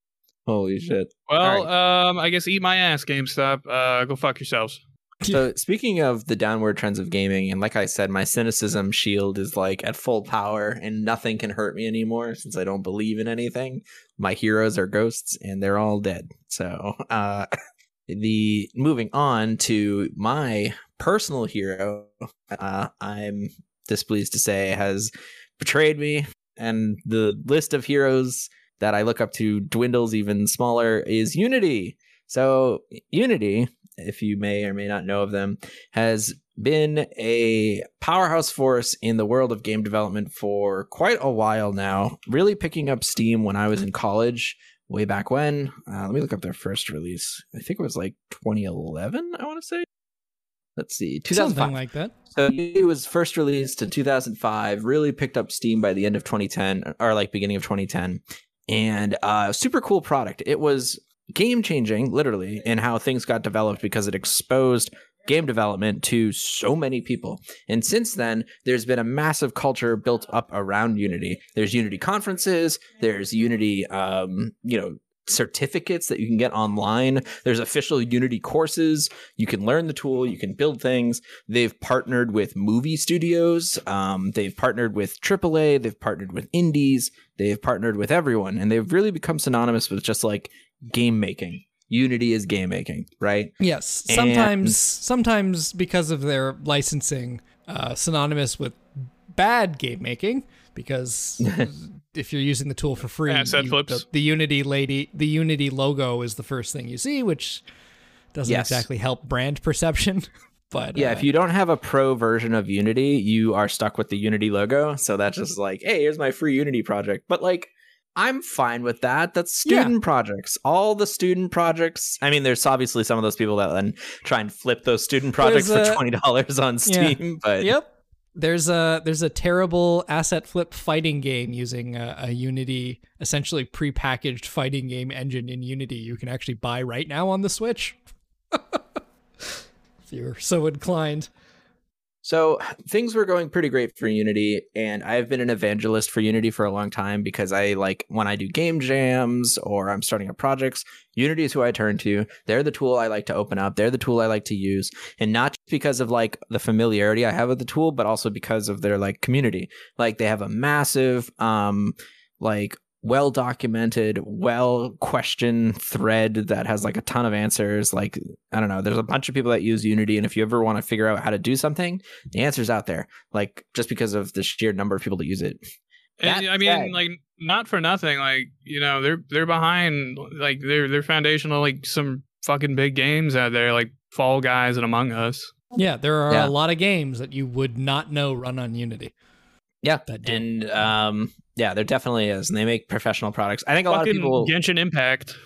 Holy shit! Well, um, I guess eat my ass, GameStop. Uh, go fuck yourselves. So speaking of the downward trends of gaming, and like I said, my cynicism shield is like at full power, and nothing can hurt me anymore since I don't believe in anything. My heroes are ghosts, and they're all dead. So, uh, the moving on to my personal hero, uh, I'm displeased to say has betrayed me, and the list of heroes that I look up to dwindles even smaller is Unity. So Unity, if you may or may not know of them, has been a powerhouse force in the world of game development for quite a while now. Really picking up steam when I was in college, way back when. Uh, let me look up their first release. I think it was like 2011. I want to say. Let's see, 2005. Something like that. So it was first released in 2005. Really picked up steam by the end of 2010, or like beginning of 2010, and uh, super cool product. It was game changing, literally, in how things got developed because it exposed game development to so many people. And since then, there's been a massive culture built up around Unity. There's Unity conferences, there's Unity, um, you know, certificates that you can get online. There's official Unity courses. You can learn the tool, you can build things. They've partnered with movie studios, um, they've partnered with AAA, they've partnered with indies, they've partnered with everyone, and they've really become synonymous with just like game making. Unity is game making, right? Yes. And- Sometimes, sometimes because of their licensing, uh, synonymous with bad game making. Because if you're using the tool for free, you- flips. The, the Unity lady, the Unity logo is the first thing you see, which doesn't Yes. exactly help brand perception. But Yeah, uh, if you don't have a pro version of Unity, you are stuck with the Unity logo. So that's just like, hey, here's my free Unity project. But like, I'm fine with that. That's Yeah. student projects. All the student projects. I mean, there's obviously some of those people that then try and flip those student projects for twenty dollars on Yeah. Steam. But Yep. There's a there's a terrible asset flip fighting game using a, a Unity essentially prepackaged fighting game engine in Unity you can actually buy right now on the Switch. if you're so inclined. So things were going pretty great for Unity, and I've been an evangelist for Unity for a long time because I like when I do game jams or I'm starting up projects, Unity is who I turn to. They're the tool I like to open up. They're the tool I like to use, and not just because of like the familiarity I have with the tool, but also because of their like community. Like they have a massive um like well documented, well questioned thread that has like a ton of answers. Like, I don't know, there's a bunch of people that use Unity, and if you ever want to figure out how to do something, the answer's out there. Like, just because of the sheer number of people that use it. And, I mean, said- like not for nothing. Like you know, they're they're behind. Like they're they're foundational. Like some fucking big games out there, like Fall Guys and Among Us. Yeah, there are Yeah. a lot of games that you would not know run on Unity. Yeah. That do. And um, yeah, there definitely is. And they make professional products. I think a lot of people. Genshin Impact.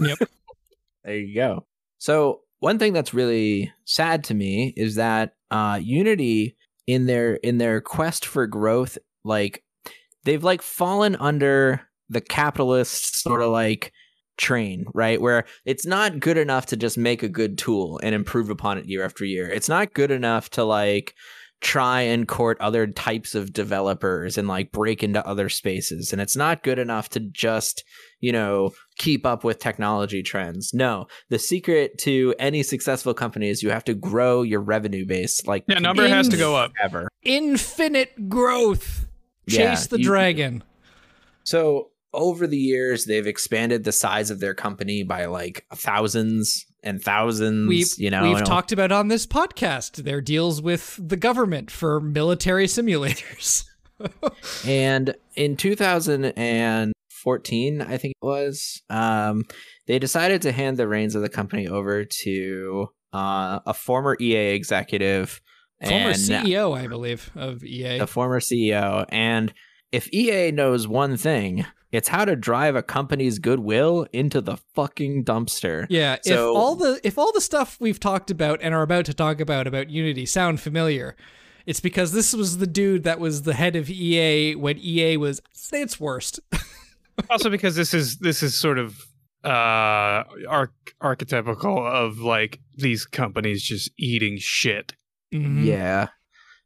Yep. there you go. So one thing that's really sad to me is that uh, Unity in their in their quest for growth, like they've like fallen under the capitalist sort of like train, right? Where it's not good enough to just make a good tool and improve upon it year after year. It's not good enough to like try and court other types of developers and like break into other spaces. And it's not good enough to just, you know, keep up with technology trends. No, the secret to any successful company is you have to grow your revenue base like Yeah, number has to go up. ever. Infinite growth. Yeah, Chase the you- dragon. So over the years, they've expanded the size of their company by like thousands and thousands. We've you know, we've talked about on this podcast their deals with the government for military simulators. And in 2014, I think it was, um, they decided to hand the reins of the company over to uh, a former EA executive, Former and CEO, I believe, of EA. the former CEO. And if EA knows one thing, it's how to drive a company's goodwill into the fucking dumpster. Yeah, So- if all the if all the stuff we've talked about and are about to talk about about Unity sound familiar, it's because this was the dude that was the head of EA when EA was at its worst. also because this is this is sort of uh arch- archetypical of like these companies just eating shit. Mhm. Yeah.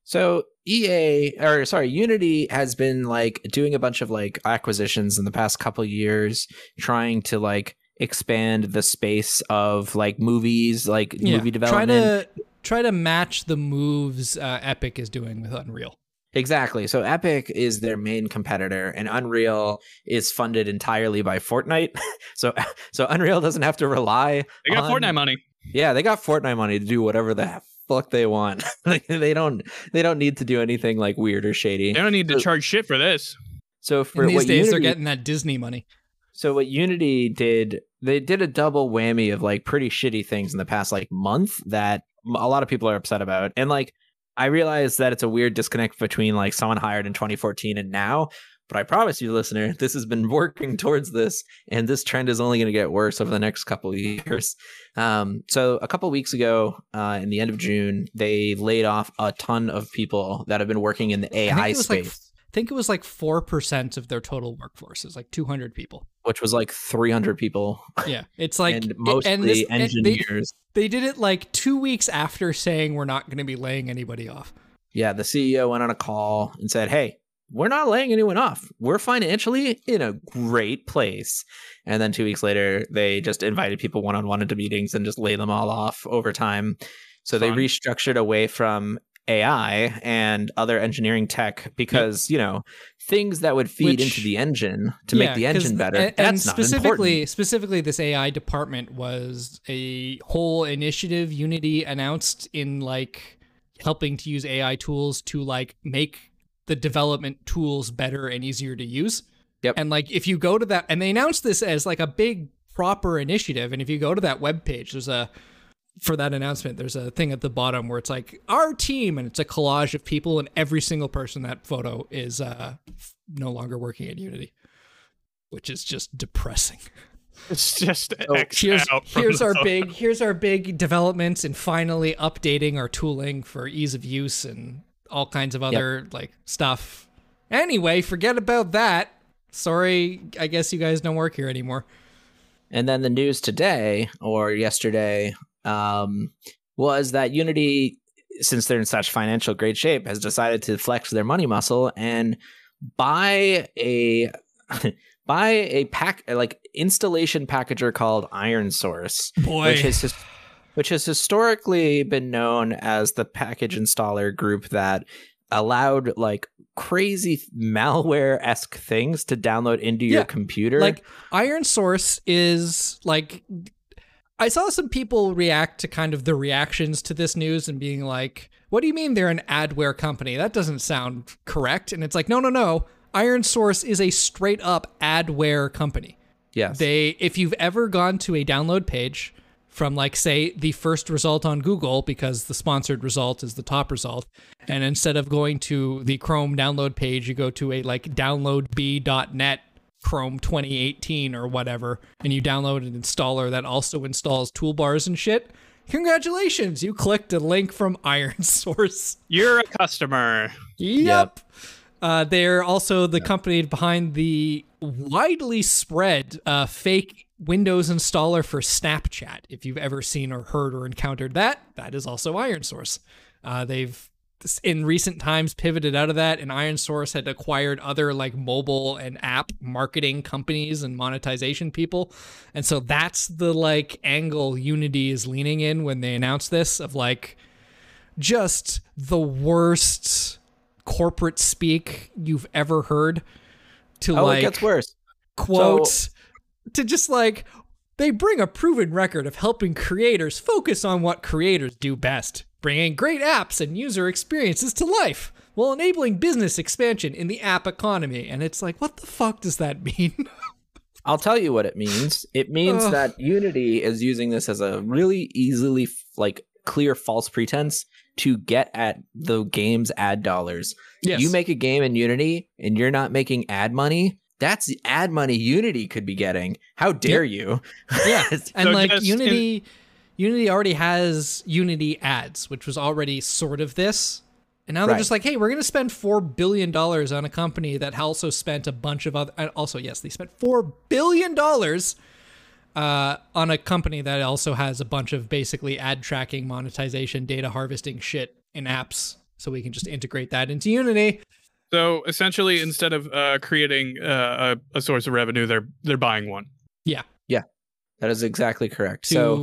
So EA or sorry, Unity has been like doing a bunch of like acquisitions in the past couple years, trying to like expand the space of like movies, like Yeah, movie Try development. to try to match the moves uh, Epic is doing with Unreal. Exactly. So Epic is their main competitor, and Unreal is funded entirely by Fortnite. so so Unreal doesn't have to rely. They got on- Fortnite money. Yeah, they got Fortnite money to do whatever the fuck they want. like they don't they don't need to do anything like weird or shady. They don't need to So- charge shit for this. So for And these what days they're getting that Disney money. So what Unity did, they did a double whammy of like pretty shitty things in the past like month that a lot of people are upset about. And like I realize that it's a weird disconnect between like someone hired in 2014 and now, but I promise you, listener, this has been working towards this, and this trend is only going to get worse over the next couple of years. Um, so, a couple weeks ago, uh, in the end of June, they laid off a ton of people that have been working in the AI space. Like, I think it was like four percent of their total workforce. It's like 200 people, which was like 300 people. Yeah, it's like and mostly and this, engineers. They, they did it like two weeks after saying we're not going to be laying anybody off. Yeah, the CEO went on a call and said, "Hey, we're not laying anyone off. We're financially in a great place. And then two weeks later, they just invited people one on one into meetings and just lay them all off over time. So Fun. they restructured away from AI and other engineering tech because, yep. you know, things that would feed Which, into the engine to yeah, make the engine better. And, that's and specifically, important. specifically, this AI department was a whole initiative Unity announced in like helping to use AI tools to like make the development tools better and easier to use. Yep. And like if you go to that and they announced this as like a big proper initiative and if you go to that web page there's a for that announcement there's a thing at the bottom where it's like our team and it's a collage of people and every single person in that photo is uh no longer working at Unity which is just depressing. It's just so here's, here's our big here's our big developments and finally updating our tooling for ease of use and all kinds of other yep. like stuff. Anyway, forget about that. Sorry, I guess you guys don't work here anymore. And then the news today or yesterday um, was that Unity, since they're in such financial great shape, has decided to flex their money muscle and buy a buy a pack like installation packager called ironSource, Boy. which is which has historically been known as the package installer group that allowed like crazy malware esque things to download into yeah, your computer. Like Iron Source is like I saw some people react to kind of the reactions to this news and being like, "What do you mean they're an adware company? That doesn't sound correct." And it's like, "No, no, no. Iron Source is a straight up adware company." Yes. They if you've ever gone to a download page from like say the first result on Google because the sponsored result is the top result. And instead of going to the Chrome download page you go to a like downloadb.net Chrome 2018 or whatever and you download an installer that also installs toolbars and shit. Congratulations! You clicked a link from Iron Source. You're a customer. Yep, yep. Uh, they're also the company behind the widely spread uh, fake Windows installer for Snapchat. If you've ever seen or heard or encountered that, that is also ironSource. Uh, they've in recent times pivoted out of that, and Iron Source had acquired other like mobile and app marketing companies and monetization people, and so that's the like angle Unity is leaning in when they announce this of like just the worst corporate speak you've ever heard. To oh, like, it gets worse. Quote. So- to just like they bring a proven record of helping creators focus on what creators do best, bringing great apps and user experiences to life while enabling business expansion in the app economy. And it's like, what the fuck does that mean? I'll tell you what it means. It means Ugh. that Unity is using this as a really easily like clear false pretense to get at the game's ad dollars. Yes. You make a game in Unity and you're not making ad money, that's the ad money Unity could be getting. How dare you? Yeah, and so like Unity, in- Unity already has Unity ads, which was already sort of this. And now they're right. just like, hey, we're going to spend four billion dollars on a company that also spent a bunch of other. Also, yes, they spent four billion dollars uh, on a company that also has a bunch of basically ad tracking, monetization, data harvesting shit in apps. So we can just integrate that into Unity. So essentially, instead of uh, creating uh, a, a, source of revenue, they're they're buying one. Yeah, yeah, that is exactly correct. To... So,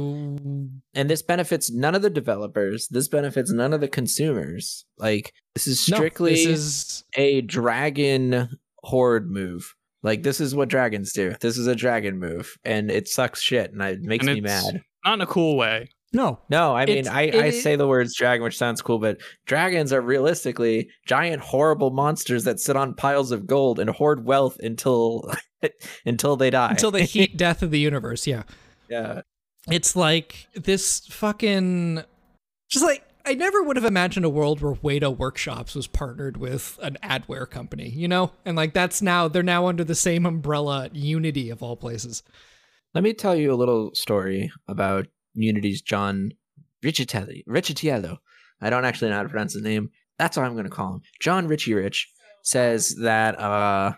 and this benefits none of the developers. This benefits none of the consumers. Like this is strictly no, this is... a dragon hoard move. Like this is what dragons do. This is a dragon move, and it sucks shit, and it makes and me mad. Not in a cool way. No, no. I mean, I, I say the words dragon, which sounds cool, but dragons are realistically giant, horrible monsters that sit on piles of gold and hoard wealth until until they die. until the heat death of the universe. Yeah. yeah. It's like this fucking just like I never would have imagined a world where Weta Workshops was partnered with an adware company, you know? And like that's now they're now under the same umbrella Unity of all places. Let me tell you a little story about Unity's John Riccitelli. Riccitiello. I don't actually know how to pronounce his name. That's what I'm going to call him. John Richie Rich says that uh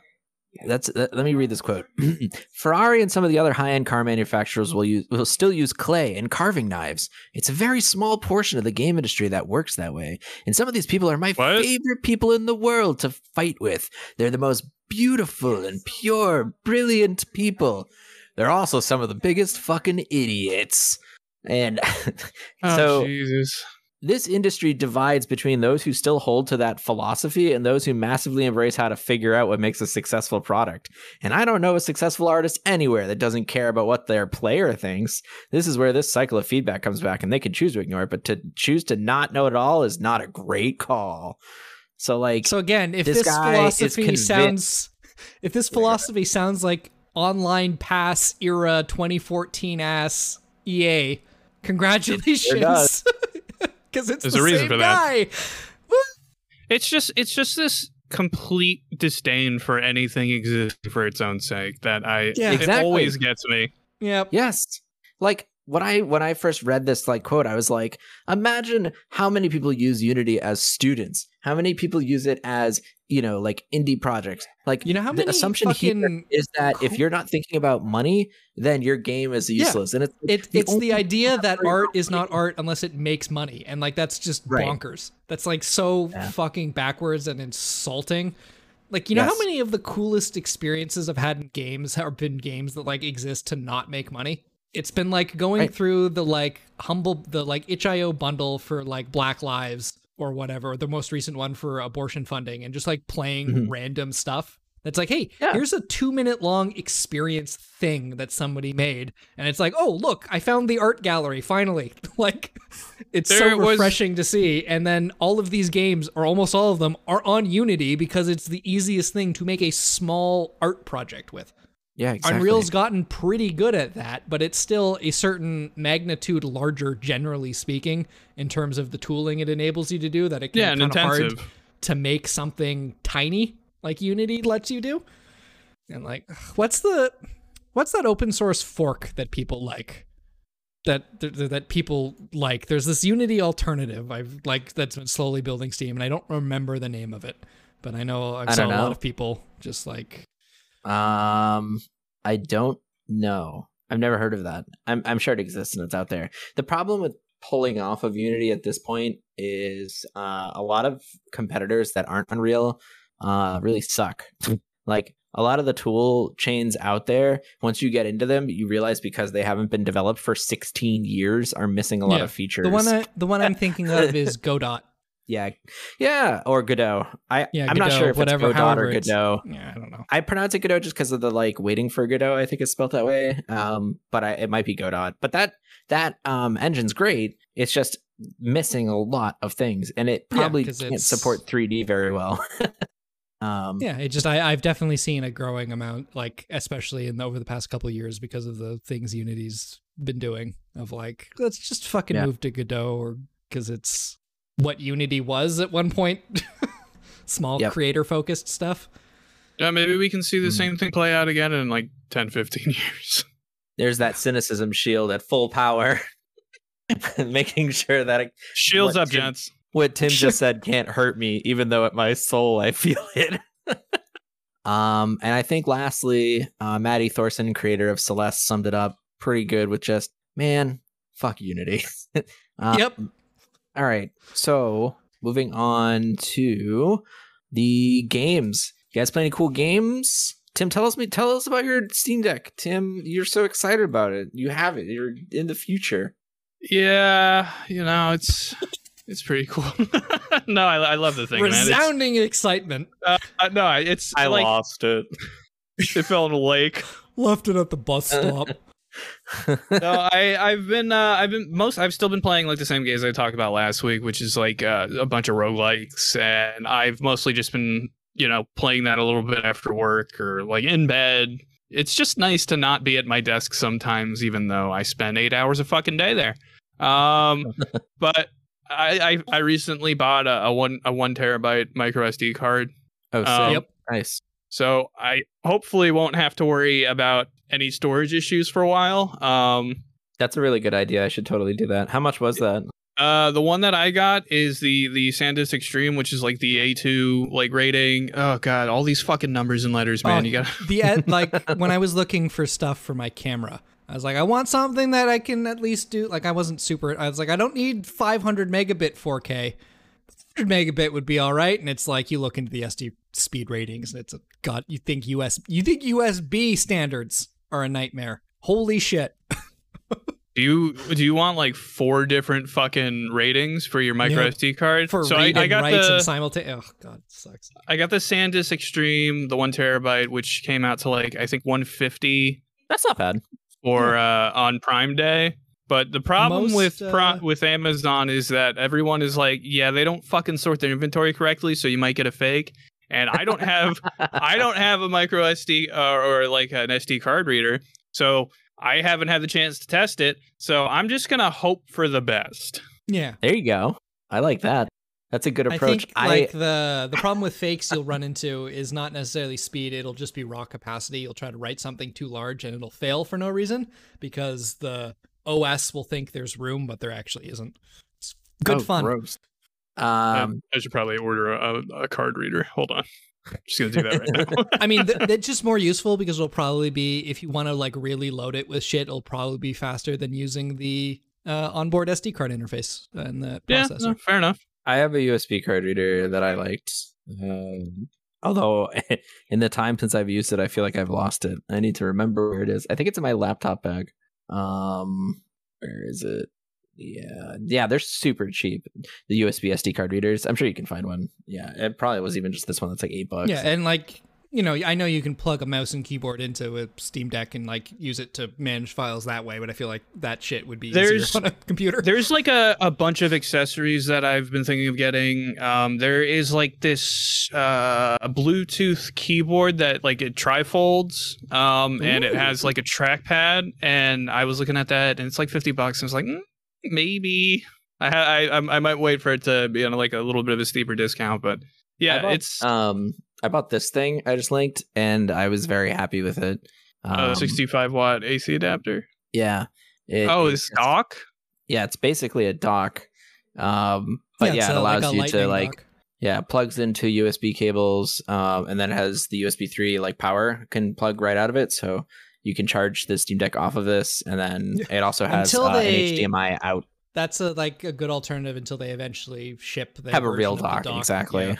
that's let me read this quote. Ferrari and some of the other high-end car manufacturers will use will still use clay and carving knives. It's a very small portion of the game industry that works that way. And some of these people are my What? favorite people in the world to fight with. They're the most beautiful and pure, brilliant people. They're also some of the biggest fucking idiots. And Oh, so Jesus. this industry divides between those who still hold to that philosophy and those who massively embrace how to figure out what makes a successful product. And I don't know a successful artist anywhere that doesn't care about what their player thinks. This is where this cycle of feedback comes back, and they can choose to ignore it, but to choose to not know it all is not a great call. So, like, So again, if This this, guy philosophy sounds if this philosophy sounds like online pass era 2014 ass EA, congratulations. does. Cuz it's There's the a reason same for that. guy. It's just it's just this complete disdain for anything existing for its own sake that I Yeah. it Exactly. always gets me. Yep. Yes. Like when I when I first read this like quote, I was like, imagine how many people use Unity as students. How many people use it as, you know, like indie projects. Like You know how the many assumption here is that if you're not thinking about money, then your game is Yeah. useless. And it's it, the it's the idea that art is not art unless it makes money and like that's just Right. bonkers that's like so Yeah. fucking backwards and insulting like you know how many of the coolest experiences i've had in games have been games that like exist to not make money it's been like going Right. through the like humble the like itch.io bundle for like black lives or whatever the most recent one for abortion funding and just like playing Mhm. random stuff. That's like hey Yeah. here's a two minute long experience thing that somebody made. And it's like oh look i found the art gallery finally. Like it's There so was- refreshing to see. And then all of these games or almost all of them are on unity because it's the easiest thing to make a small art project with Yeah, exactly. unreal's gotten pretty good at that but it's still a certain magnitude larger generally speaking in terms of the tooling it enables you to do that it can Yeah, be kind of hard to make something tiny like Unity lets you do. And like, what's the what's that open source fork that people like? That that, that people like. There's this Unity alternative I've like that's been slowly building steam, and I don't remember the name of it, but I know I've I saw don't a know. lot of people just like Um, I don't know. I've never heard of that. I'm I'm sure it exists and it's out there. The problem with pulling off of Unity at this point is uh, a lot of competitors that aren't Unreal uh, really suck. like a lot of the tool chains out there, once you get into them, you realize because they haven't been developed for 16 years, are missing a lot Yeah. of features. the one I, the one I'm thinking of is Godot. Yeah, yeah, or Godot. I Yeah, I'm not sure if whatever, it's Godot or Godot. Yeah, I don't know. I pronounce it Godot just because of the like waiting for Godot. I think it's spelled that way. Um, but I, it might be Godot. But that that um engine's great. It's just missing a lot of things, and it Yeah, probably 'cause can't it's- support 3D very well. um, Yeah, it just I, I've definitely seen a growing amount, like especially in the, over the past couple of years because of the things Unity's been doing. Of like, let's just fucking Yeah. move to Godot, or because it's what Unity was at one point. Small Yep. creator focused stuff. Yeah, maybe we can see the Mhm. same thing play out again in like 10, 15 years. There's that cynicism shield at full power, making sure that it, Shields up, Tim- gents. what Tim just said can't hurt me, even though at my soul I feel it. um, and I think lastly, uh, Maddie Thorson, creator of Celeste, summed it up pretty good with just man, fuck Unity. uh, Yep. All right, so moving on to the games. You guys play any cool games? Tim, tell us me tell us about your Steam Deck. Tim, you're so excited about it. You have it. You're in the future. Yeah, you know, it's it's pretty cool. no, I, I love the thing, man. Resounding excitement. uh, uh, no, it's like lost it. it fell in a lake. Left it at the bus stop. no, I I've been uh, I've been most I've still been playing like the same games I talked about last week, which is like uh, a bunch of roguelikes, and I've mostly just been you know playing that a little bit after work or like in bed. it's just nice to not be at my desk sometimes, even though I spend eight hours a fucking day there. Um, but I, I I recently bought a, a one a one terabyte micro SD card, Oh, sick. Um, Yep. nice. So I hopefully won't have to worry about any storage issues for a while. Um, That's a really good idea. I should totally do that. How much was that? Uh, the one that I got is the the SanDisk Extreme, which is like the A2 like rating. Oh god, all these fucking numbers and letters, man. Oh, you got the ed- like when I was looking for stuff for my camera, I was like, I want something that I can at least do. Like I wasn't super. I was like, I don't need 500 megabit 4K. 100 megabit would be all right. And it's like you look into the SD speed ratings, and it's a god. You think US, you think USB standards are a nightmare. Holy shit! do you do you want like four different fucking ratings for your micro Yeah. SD card? For so I, I and got writes the and simultaneous. Oh god, it sucks. I got the SanDisk Extreme, the one terabyte, which came out to like I think 150 That's not bad. for uh, on Prime Day. But the problem Most, with uh, Pri- with Amazon is that everyone is like, yeah, they don't fucking sort their inventory correctly, so you might get a fake. And I don't have I don't have a micro SD uh, or like an SD card reader, so I haven't had the chance to test it. So I'm just gonna hope for the best. Yeah. There you go. I like that. That's a good approach. I approach. think like the the problem with fakes you'll run into is not necessarily speed. It'll just be raw capacity. You'll try to write something too large and it'll fail for no reason because the OS will think there's room, but there actually isn't. It's good Oh, fun. gross. I- Um, I should probably order a, a card reader. Hold on, just gonna do that right now. I mean, th- that's just more useful because it'll probably be if you want to like really load it with shit, it'll probably be faster than using the uh, onboard SD card interface and the yeah, processor. no, fair enough. I have a USB card reader that I liked. Um, although in the time since I've used it, I feel like I've lost it. I need to remember where it is. I think it's in my laptop bag. Um, where is it? Yeah, yeah, they're super cheap. The USB SD card readers. I'm sure you can find one. Yeah, it probably was even just this one that's like eight bucks. Yeah, and like you know, I know you can plug a mouse and keyboard into a Steam Deck and like use it to manage files that way, but I feel like that shit would be There's- easier on a computer. There's like a, a bunch of accessories that I've been thinking of getting. Um, there is like this uh, a Bluetooth keyboard that like it trifolds, um, and it has like a trackpad. And I was looking at that, and it's like fifty bucks. And I was like, mm, maybe I, ha- I I I might wait for it to be on like a little bit of a steeper discount, but yeah, bought, it's um, I bought this thing I just linked, and I was very happy with it. a Um, 65 watt AC adapter. Yeah. It- oh, it- it's dock. yeah, it's basically a dock. Um, but yeah, it's it allows like you to lightning like dock. yeah, plugs into USB cables, um, and then it has the USB three like power can plug right out of it, so you can charge the Steam Deck off of this, and then it also has uh, they- an HDMI out. That's a like a good alternative until they eventually ship. Their Have a real dock, dock. exactly. Yeah.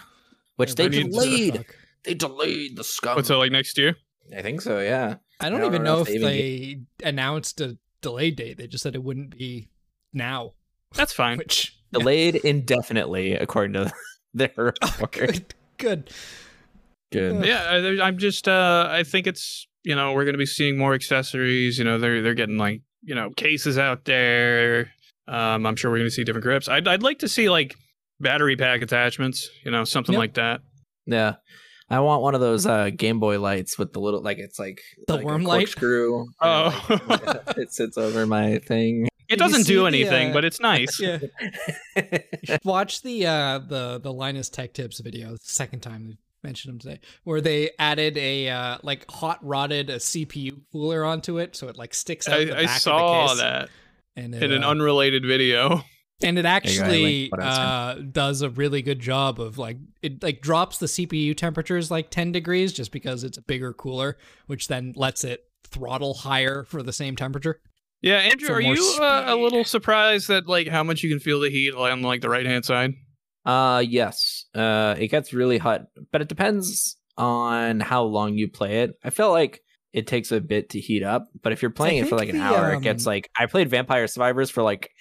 Which they Their version of the delayed. They delayed the scum. What's it like next year? I think so. Yeah. I don't I don't even know know if if they they announced a delay date. They just said it wouldn't be now. That's fine. Which Delayed indefinitely, according to their report. good, good. Good. yeah I- i'm just uh i think it's you know we're gonna be seeing more accessories you know they're they're getting like you know cases out there um i'm sure we're gonna see different grips i'd, I'd like to see like battery pack attachments you know something Yep. like that Yeah. I want one of those uh, Game Boy lights with the little like it's like The like a worm light? screw. Oh. it sits over my thing. it doesn't see do the, anything uh, but it's nice Yeah. Watch the uh the the Linus Tech Tips video. The second time we mentioned them today, where they added a uh like hot rotted a CPU cooler onto it, so it like sticks out. the i, I saw of the case, that and it, in an uh, unrelated video and it you go, I actually linked what I was uh, does a really good job of like it like drops the CPU temperatures like 10 degrees just because it's a bigger cooler, which then lets it throttle higher for the same temperature. yeah andrew are you uh, a little surprised that like how much you can feel the heat on like the right hand side Uh yes. Uh it gets really hot, but it depends on how long you play it. I feel like it takes a bit to heat up, but if you're playing it for like an the, hour, it gets um, like I played Vampire Survivors for like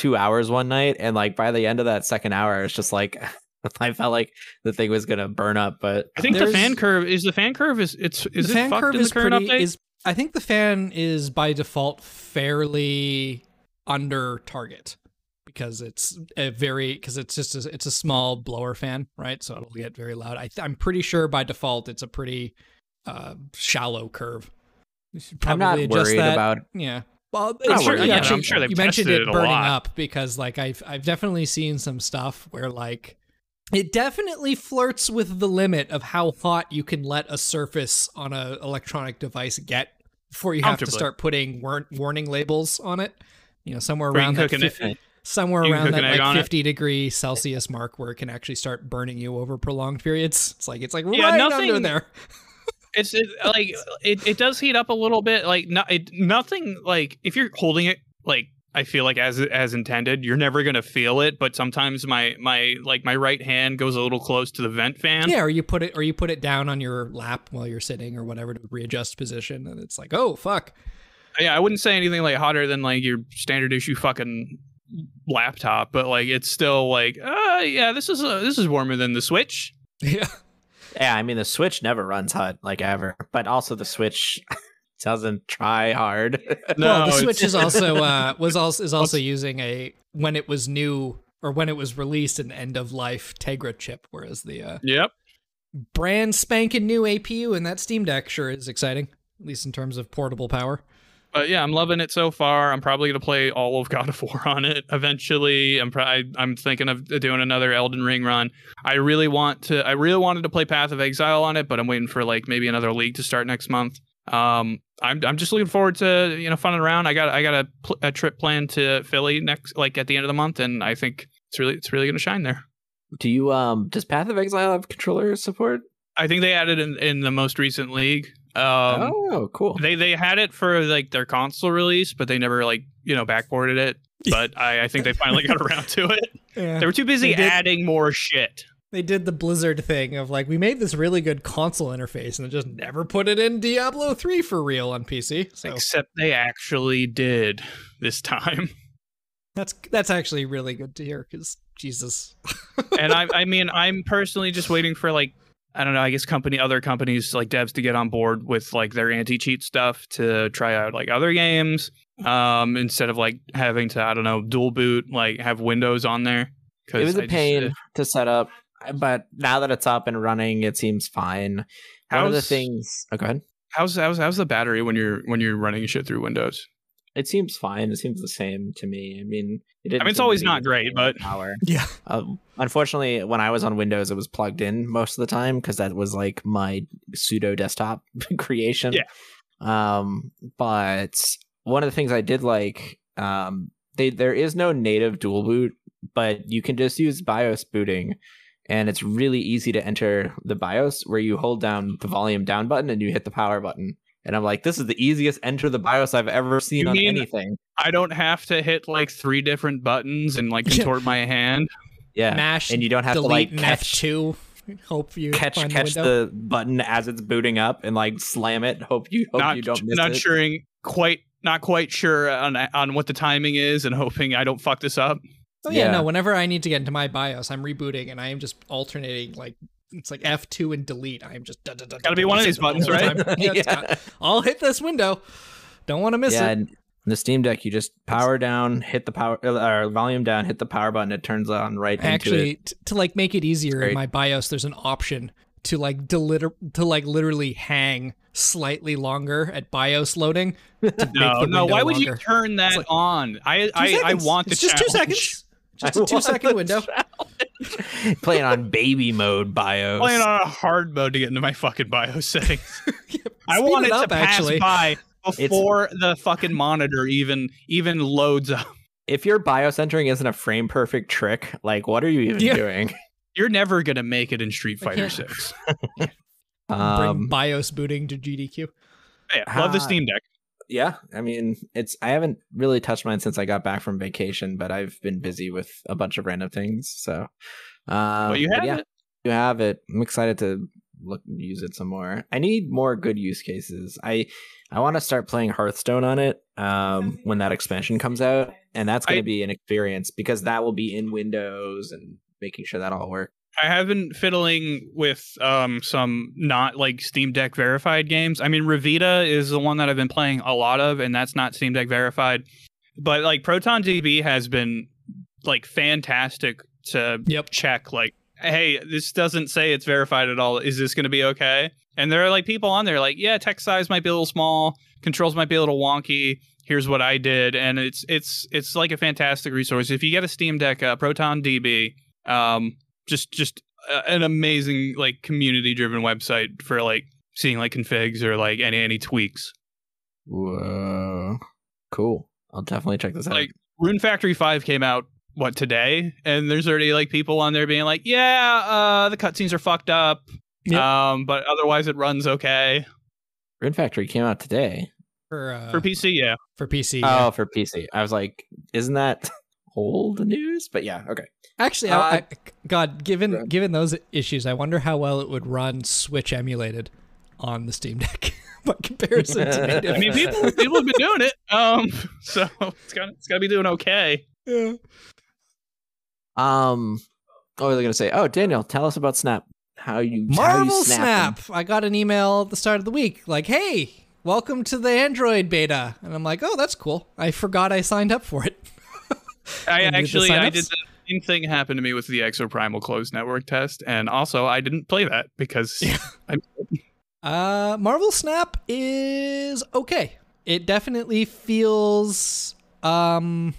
2 hours one night and like by the end of that second hour it's just like I felt like the thing was going to burn up, but i think the fan curve is the fan curve is it's is the it fan fucked curve in the is current pretty update is I think the fan is by default fairly under target because it's a very because it's just a, it's a small blower fan, right? So it'll get very loud. I th- I'm pretty sure by default it's a pretty uh, shallow curve. You should I'm probably not adjust worried that. about. Yeah. Well, it's- about actually- I'm sure they've you mentioned it it burning lot. up because like I've I've definitely seen some stuff where like it definitely flirts with the limit of how hot you can let a surface on an electronic device get before you have to start putting war- warning labels on it. You know, somewhere Where around that 50 somewhere around that like on it? 50 degree Celsius mark where it can actually start burning you over prolonged periods. It's like it's like Yeah, right nothing- under there. It's it, like it, it does heat up a little bit. Like no, it, nothing like if you're holding it like I feel like as as intended, you're never gonna feel it. But sometimes my my like my right hand goes a little close to the vent fan. Yeah, or you put it or you put it down on your lap while you're sitting or whatever to readjust position and it's like, "Oh, fuck." Yeah, I wouldn't say anything like hotter than like your standard issue fucking laptop, but like it's still like, uh, yeah, this is uh, this is warmer than the Switch. Yeah. Yeah, I mean the Switch never runs hot like ever, but also the Switch doesn't try hard. No, well, the Switch is also uh was also is also using a when it was new or when it was released an end of life Tegra chip whereas the uh Yep. brand spanking new APU in that Steam Deck sure is exciting at least in terms of portable power. But yeah, I'm loving it so far. I'm probably gonna play all of God of War on it eventually. I'm probably I'm thinking of doing another Elden Ring run. I really want to. I really wanted to play Path of Exile on it, but I'm waiting for like maybe another league to start next month. Um, I'm I'm just looking forward to you know funning around. I got I got a, pl- a trip planned to Philly next like at the end of the month, and I think it's really it's really gonna shine there. Do you um does Path of Exile have controller support? I think they added in in the most recent league. Um, oh, cool. They they had it for like their console release, but they never like you know backported it. But I, I think they finally got around to it. Yeah. They were too busy did- adding more shit. They did the Blizzard thing of like we made this really good console interface and just never put it in Diablo 3 for real on PC. So Except they actually did this time. that's that's actually really good to hear cuz Jesus. and I I mean I'm personally just waiting for like I don't know, I guess company other companies like devs to get on board with like their anti-cheat stuff to try out like other games. Um instead of like having to, I don't know, dual boot, like have Windows on there. It was I a just- pain uh, to set up, but now that it's up and running, it seems fine. One of the things. Oh, go ahead. how's how's how's the battery when you're when you're running shit through Windows? It seems fine. It seems the same to me. I mean, it didn't I mean, it's always not great, but- power. Yeah. Um, unfortunately, when I was on Windows, it was plugged in most of the time because that was like my pseudo desktop creation. Yeah. Um, but one of the things I did like, um, they there is no native dual boot, but you can just use BIOS booting, and it's really easy to enter the BIOS where you hold down the volume down button and you hit the power button. And I'm like, this is the easiest enter the BIOS I've ever seen You on mean- anything. I don't have to hit like three different buttons and like Yeah. contort my hand. Yeah, Mash and you don't have to delete like and catch F2 hope you catch find catch the the button as it's booting up and like slam it. Hope you hope not you don't miss not it. sure quite not quite sure on on what the timing is and hoping I don't fuck this up. Oh yeah, Yeah. no. Whenever I need to get into my BIOS, I'm rebooting and I am just alternating like it's like F2 and delete. I am just da, da, da, Gotta da, be one of these buttons, the right? Yeah, Yeah. got- I'll hit this window. Don't want to miss yeah, it. and the Steam Deck, you just power down, hit the power uh, or volume down, hit the power button. It turns on right into Actually, it. t- to like make it easier in my BIOS, there's an option to like deliter- to like literally hang slightly longer at BIOS loading. To make No, the no. window Why would you turn that like- on? I Two I, I seconds. want the it's just two seconds. Just a two want second the window. Playing on baby mode BIOS. Playing on a hard mode to get into my fucking BIOS settings. I Speed want it it up, to pass actually. by before the fucking monitor even even loads up. if your BIOS entering isn't a frame perfect trick, like what are you even Yeah. doing? You're never gonna make it in Street Fighter can't- Six. Bring Um, BIOS booting to GDQ. Yeah, love the Ah. Steam Deck. Yeah, I mean, it's I haven't really touched mine since I got back from vacation, but I've been busy with a bunch of random things. So, Well, you have yeah, it. you have it. I'm excited to look use it some more. I need more good use cases. I I want to start playing Hearthstone on it um, when that expansion comes out, and that's going to be an experience because that will be in Windows and making sure that all works. I have been fiddling with um, some not like Steam Deck verified games. I mean, Revita is the one that I've been playing a lot of, and that's not Steam Deck verified. But like Proton DB has been like fantastic to Yep. check. Like, hey, this doesn't say it's verified at all. Is this going to be okay? And there are like people on there like, yeah, text size might be a little small. controls might be a little wonky. Here's what I did, and it's it's it's like a fantastic resource. If you get a Steam Deck, uh, Proton DB, um, just just uh, an amazing like community driven website for like seeing like configs or like any any tweaks. Whoa. Cool. I'll definitely check this out. Like Rune Factory Five came out what today, and there's already like people on there being like, yeah, uh, the cutscenes are fucked up, Yep. um, but otherwise it runs okay Rune Factory came out today. for uh, for PC. Yeah, for PC. yeah. Oh, for PC. I was like, isn't that old news? But yeah, okay. Actually, Uh, I, I, God, given Right. given those issues, I wonder how well it would run Switch emulated on the Steam Deck by comparison to native. I mean people people have been doing it, um, so it's got it's got to be doing okay. Yeah. Um, what was I going to say? Oh, Daniel, tell us about Snap. How you how you Marvel snap. Snap. I got an email at the start of the week like, "Hey, welcome to the Android beta," and I'm like, "Oh, that's cool." I forgot I signed up for it. I And did the actually I did the same thing happened to me with the Exoprimal closed network test, and also I didn't play that because I, Uh, Marvel Snap is okay. It definitely feels um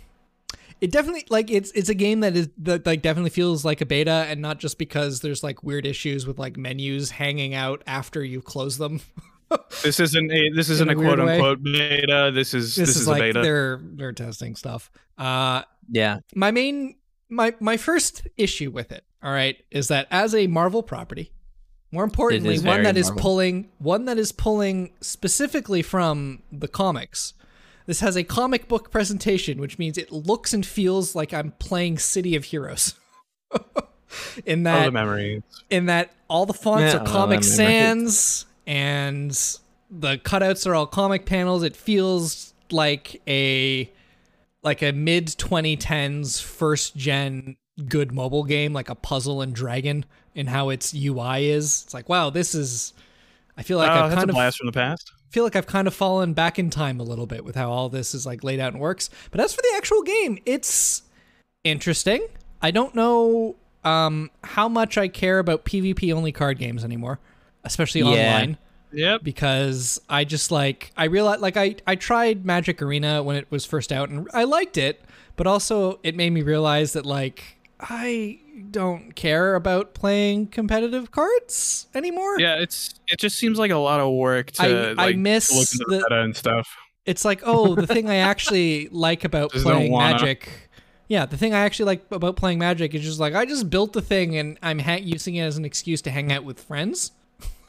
it definitely like it's it's a game that is that like definitely feels like a beta and not just because there's like weird issues with like menus hanging out after you close them. this isn't a this isn't a a quote way. unquote beta. This is this, this, is, is, like a beta. they're they're testing stuff. Uh Yeah. my main my my first issue with it, all right, is that as a Marvel property, more importantly, one that is Marvel. pulling one that is pulling specifically from the comics. This has a comic book presentation, which means it looks and feels like I'm playing City of Heroes. in All oh, the that memories. in that all the fonts Yeah, are oh, the Comic. Sans and the cutouts are all comic panels. It feels like a like a mid 2010s first gen good mobile game, like a puzzle and dragon in how its UI is. It's like, wow, this is I feel like oh, I've that's kind a of blast from the past. feel like I've kind of fallen back in time a little bit with how all this is like laid out and works. But as for the actual game, it's interesting. I don't know um, how much I care about PvP only card games anymore, especially Yeah. online, Yep. because I just like I realized like I I tried Magic Arena when it was first out and I liked it, but also it made me realize that like I don't care about playing competitive cards anymore. Yeah, it's it just seems like a lot of work to I- I miss the, the- meta and stuff. it's like oh the thing i actually like about Just playing magic yeah the thing i actually like about playing magic is just like i just built the thing and i'm ha- using it as an excuse to hang out with friends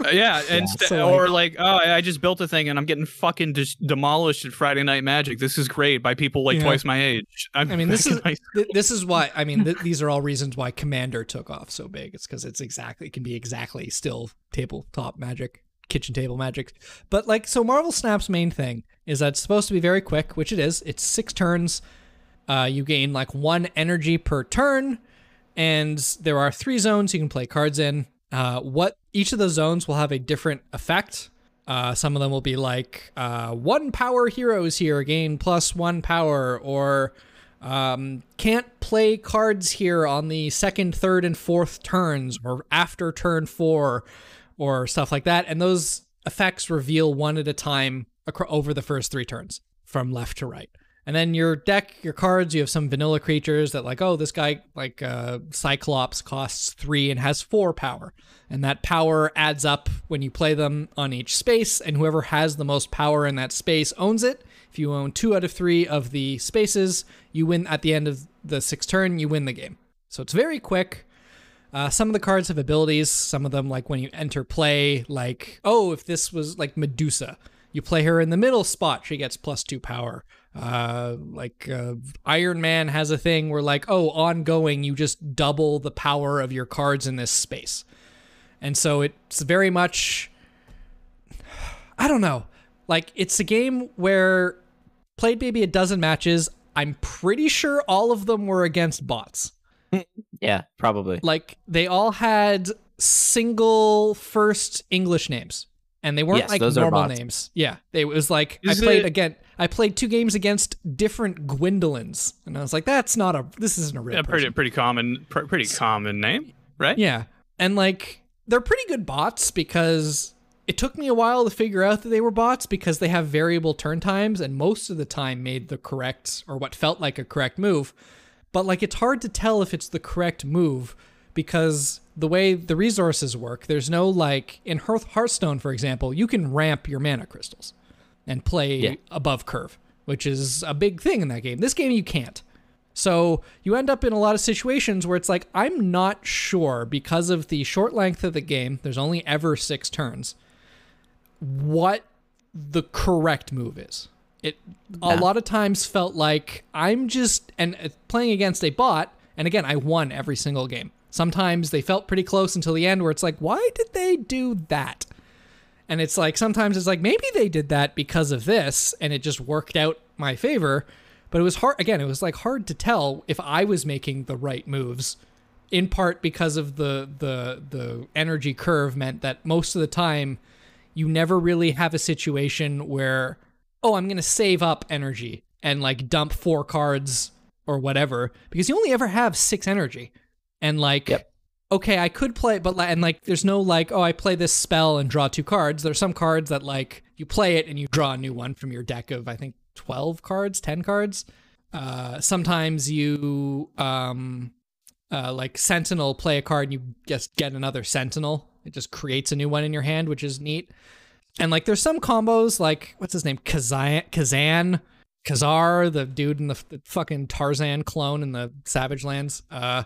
yeah, and st- So, like- or like, oh, I just built a thing and I'm getting fucking just demolished at Friday Night Magic. This is great by people like Yeah. twice my age. I'm i mean this is th- this is why i mean th- these are all reasons why commander took off so big it's because it's exactly it can be exactly still tabletop magic kitchen table magic but like so marvel snap's main thing is that it's supposed to be very quick which it is it's six turns uh, you gain like one energy per turn and there are three zones you can play cards in. Uh, what each of the zones will have a different effect. Uh, some of them will be like uh, one power heroes here gain plus one power, or um, can't play cards here on the second, third, and fourth turns, or after turn four, or stuff like that. And those effects reveal one at a time acro- over the first three turns from left to right. And then your deck, your cards, you have some vanilla creatures that like, oh, this guy like uh, Cyclops costs three and has four power, and that power adds up when you play them on each space, and whoever has the most power in that space owns it. If you own two out of three of the spaces, you win at the end of the sixth turn. You win the game. So it's very quick. Uh, some of the cards have abilities. Some of them, like when you enter play, like, oh, if this was like Medusa, you play her in the middle spot, she gets plus two power. Uh, like uh, Iron Man has a thing where, like, oh, ongoing, you just double the power of your cards in this space. And so it's very much, I don't know. Like, it's a game where played maybe a dozen matches. I'm pretty sure all of them were against bots Yeah, probably. like they all had single first English names. And they weren't Yes, like those normal bots. names. Yeah. They it was like Is I played it- again I played two games against different Gwendolyn's. And I was like, that's not a this isn't a real Yeah, pretty person. pretty common pr- pretty common name, right? Yeah. And like they're pretty good bots because it took me a while to figure out that they were bots because they have variable turn times and most of the time made the correct or what felt like a correct move. But like it's hard to tell if it's the correct move because the way the resources work, there's no like in Hearth- Hearthstone, for example, you can ramp your mana crystals and play Yeah. above curve, which is a big thing in that game. This game you can't. So you end up in a lot of situations where it's like I'm not sure because of the short length of the game. There's only ever six turns. What the correct move is. It a lot of times felt like I'm just and uh, playing against a bot. And again, I won every single game. Sometimes they felt pretty close until the end, where it's like, why did they do that? And it's like sometimes it's like maybe they did that because of this and it just worked out my favor. But it was hard again, it was like hard to tell if I was making the right moves. In part because of the the the energy curve meant that most of the time you never really have a situation where oh, I'm going to save up energy and like dump four cards or whatever because you only ever have 6 energy. And like Yep. okay, I could play, but like, and like, there's no like, oh, I play this spell and draw two cards. There's some cards that like you play it and you draw a new one from your deck of I think 12 cards, 10 cards. Uh, sometimes you um, uh, like Sentinel play a card and you just get another Sentinel. It just creates a new one in your hand, which is neat. And like, there's some combos like what's his name, Kazan, Kazan, Kazar, the dude in the, the fucking Tarzan clone in the Savage Lands. Uh,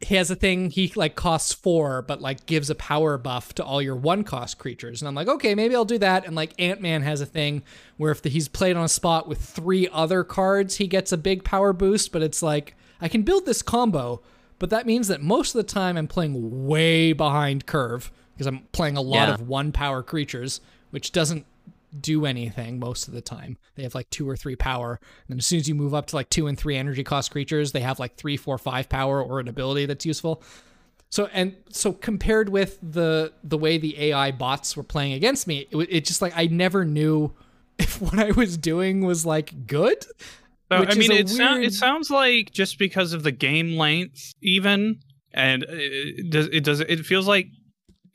he has a thing he like costs four but like gives a power buff to all your one cost creatures and i'm like okay maybe i'll do that and like ant-man has a thing where if the, he's played on a spot with three other cards he gets a big power boost but it's like i can build this combo but that means that most of the time i'm playing way behind curve because i'm playing a lot Yeah. of one power creatures which doesn't do anything most of the time. They have like two or three power. And as soon as you move up to like two and three energy cost creatures, they have like three, four, five power or an ability that's useful. So and so compared with the the way the AI bots were playing against me, it, it just like I never knew if what I was doing was like good. So, which I is mean, it, weird- it sounds like just because of the game length, even, and it does it does it feels like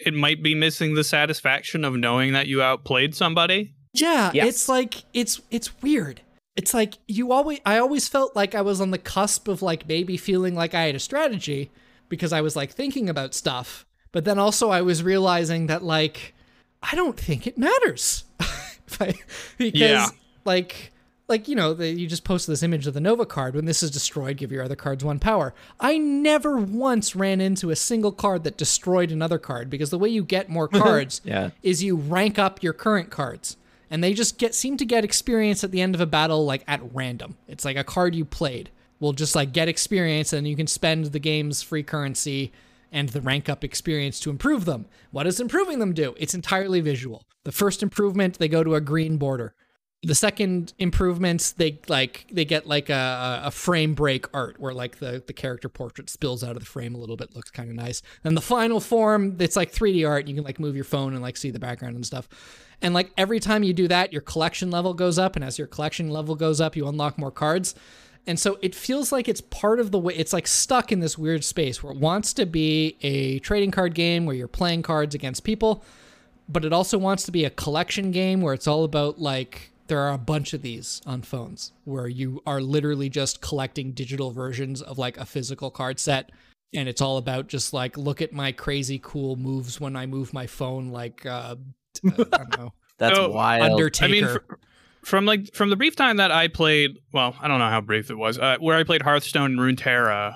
it might be missing the satisfaction of knowing that you outplayed somebody. Yeah, Yes. it's like it's it's weird. It's like you always I always felt like I was on the cusp of like maybe feeling like I had a strategy because I was like thinking about stuff. But then also I was realizing that like I don't think it matters. I- because Yeah. like like you know, the, you just posted this image of the Nova card. When this is destroyed, give your other cards one power. I never once ran into a single card that destroyed another card because the way you get more cards Yeah. is you rank up your current cards and they just get seem to get experience at the end of a battle like at random it's like a card you played will just like get experience and you can spend the game's free currency and the rank up experience to improve them what does improving them do it's entirely visual the first improvement they go to a green border the second improvements they like they get like a, a frame break art where like the, the character portrait spills out of the frame a little bit looks kind of nice. And the final form it's like 3d art you can like move your phone and like see the background and stuff. And like every time you do that your collection level goes up and as your collection level goes up you unlock more cards. And so it feels like it's part of the way it's like stuck in this weird space where it wants to be a trading card game where you're playing cards against people but it also wants to be a collection game where it's all about like there are a bunch of these on phones where you are literally just collecting digital versions of like a physical card set and it's all about just like look at my crazy cool moves when I move my phone like uh, uh, I don't know That's So, wild. Undertaker. I mean, fr- from like from the brief time that I played, well, I don't know how brief it was, uh, where I played Hearthstone and Runeterra,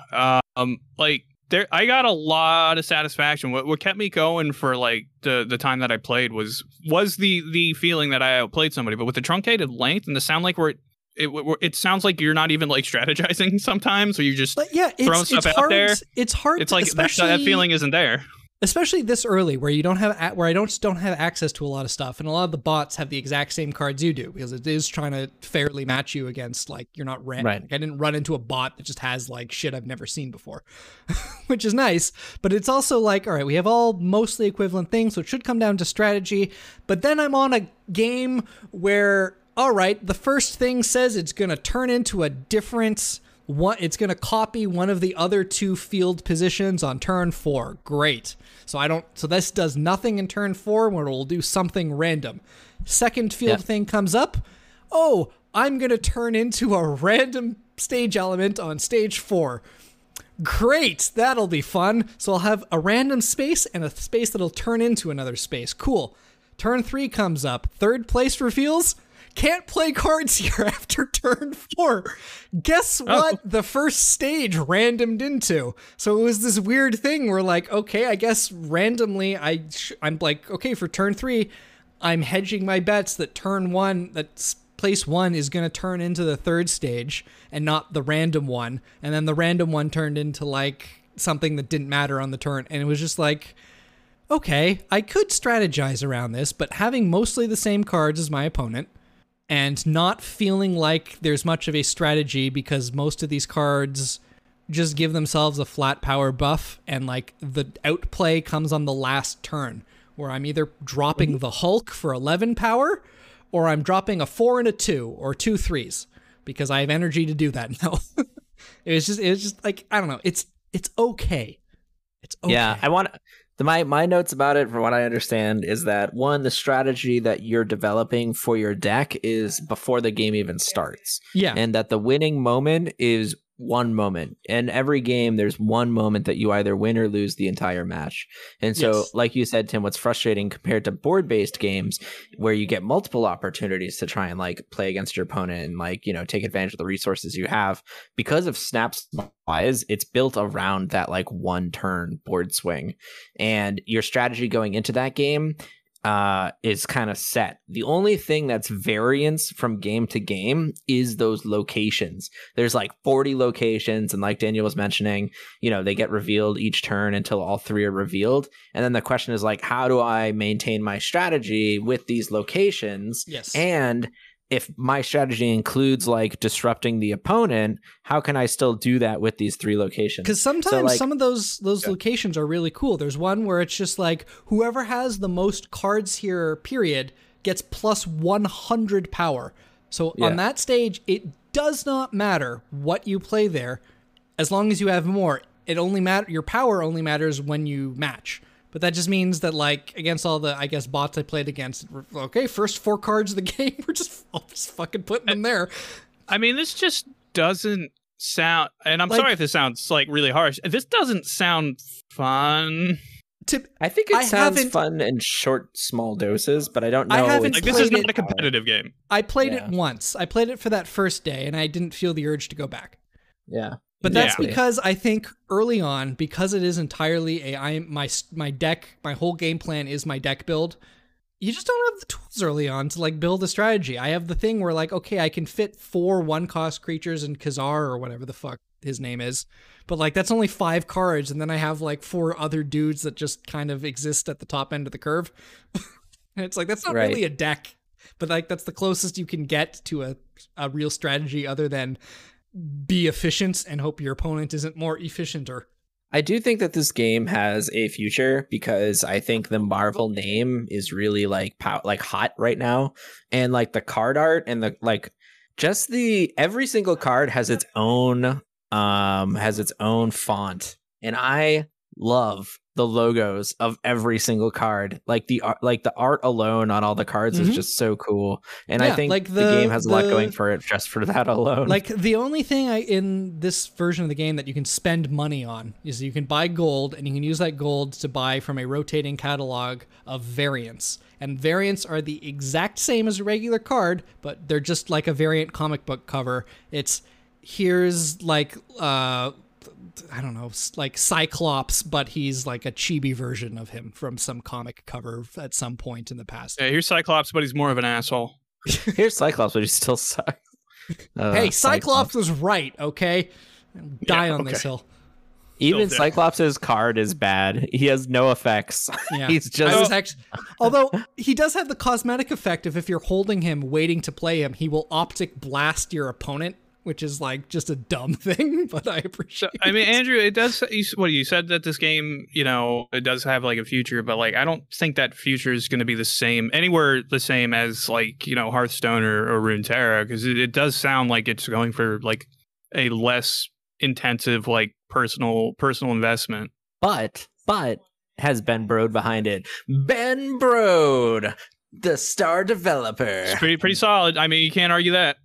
um, like there, I got a lot of satisfaction. What what kept me going for like the the time that I played was was the the feeling that I outplayed somebody, but with the truncated length and the sound like where it. It, sounds like you're not even like strategizing sometimes, or you just but yeah Throwing it's, stuff it's out hard there. it's hard it's like that, especially that feeling isn't there. Especially this early where you don't have where I don't don't have access to a lot of stuff. And a lot of the bots have the exact same cards you do because it is trying to fairly match you against like you're not ran Right. like I didn't run into a bot that just has like shit I've never seen before which is nice. But it's also like all right we have all mostly equivalent things so it should come down to strategy. But then I'm on a game where all right the first thing says it's going to turn into a different one it's going to copy one of the other two field positions on turn 4 great so i don't so this does nothing in turn 4 where it will do something random second field Yeah. thing comes up oh i'm going to turn into a random stage element on stage 4 Great, that'll be fun. So I'll have a random space and a space that'll turn into another space. Cool. Turn three comes up. Third place reveals. Can't play cards here after turn four. Guess oh. what? The first stage randomed into. So it was this weird thing where, like, okay, I guess randomly, I sh- I'm like, okay, for turn three, I'm hedging my bets that turn one, that place one is going to turn into the third stage and not the random one. And then the random one turned into like something that didn't matter on the turn. And it was just like, okay, I could strategize around this, but having mostly the same cards as my opponent and not feeling like there's much of a strategy because most of these cards just give themselves a flat power buff and like the outplay comes on the last turn where I'm either dropping mm-hmm. the Hulk for 11 power or I'm dropping a 4 and a 2 or two threes because I have energy to do that now. it was just it was just like I don't know, it's it's okay. It's okay. Yeah, I want my my notes about it from what I understand is that one the strategy that you're developing for your deck is before the game even starts. yeah. And that the winning moment is one moment. In every game there's one moment that you either win or lose the entire match. And so Yes. like you said Tim what's frustrating compared to board-based games where you get multiple opportunities to try and like play against your opponent and like, you know, take advantage of the resources you have because of snaps wise, it's built around that like one turn board swing. And your strategy going into that game uh, is kind of set. The only thing that's variance from game to game is those locations. There's like 40 locations, and like Daniel was mentioning, you know, they get revealed each turn until all three are revealed. And then the question is like, how do I maintain my strategy with these locations? yes. And if my strategy includes like disrupting the opponent, how can I still do that with these three locations? Because sometimes like- some of those those Yeah. locations are really cool. There's one where it's just like whoever has the most cards here, period, gets plus 100 power. So Yeah. on that stage, it does not matter what you play there, as long as you have more. It only matter your power only matters when you match. But that just means that like against all the I guess bots I played against, okay, first four cards of the game, we're just all just fucking putting them there. I mean, this just doesn't sound. And I'm Like- sorry if this sounds like really harsh. This doesn't sound fun. To I think it I sounds fun in short, small doses, but I don't know. I haven't Like this is not it- a competitive game. I played Yeah. it once. I played it for that first day, and I didn't feel the urge to go back. Yeah, But that's Yeah. because I think early on, because it is entirely a I my my deck, my whole game plan is my deck build. You just don't have the tools early on to like build a strategy. I have the thing where like, okay, I can fit four one cost creatures in Kazar or whatever the fuck his name is, but like that's only five cards, and then I have like four other dudes that just kind of exist at the top end of the curve. and it's like that's not Right. really a deck, but like that's the closest you can get to a a real strategy other than be efficient and hope your opponent isn't more efficient or I do think that this game has a future because I think the Marvel name is really like pow- like hot right now, and like the card art and the like, just the every single card has its own um has its own font, and I love the logos of every single card. Like the art, like the art alone on all the cards Mhm. is just so cool, and Yeah, I think like the, the- game has a lot going for it just for that alone. Like the only thing I in this version of the game that you can spend money on is you can buy gold and you can use that gold to buy from a rotating catalog of variants. And variants are the exact same as a regular card, but they're just like a variant comic book cover. It's here's like uh I don't know, like Cyclops, but he's like a chibi version of him from some comic cover at some point in the past. Yeah, here's Cyclops, but he's more of an asshole. here's Cyclops, but he still sucks. Uh, hey, Cyclops was right, okay? Die Yeah, on this hill. Even Still dead. Cyclops' card is bad. He has no effects. Yeah. He's just actually, although he does have the cosmetic effect of if you're holding him, waiting to play him, he will optic blast your opponent, which is like just a dumb thing, but I So, appreciate. I mean. Andrew, it does. You, what you said that this game, you know, it does have like a future, but like I don't think that future is going to be the same anywhere the same as like you know Hearthstone or, or Runeterra because it, it does sound like it's going for like a less intensive like personal personal investment. But but has Ben Brode behind it. Ben Brode, the star developer. It's pretty pretty solid. I mean, you can't argue that.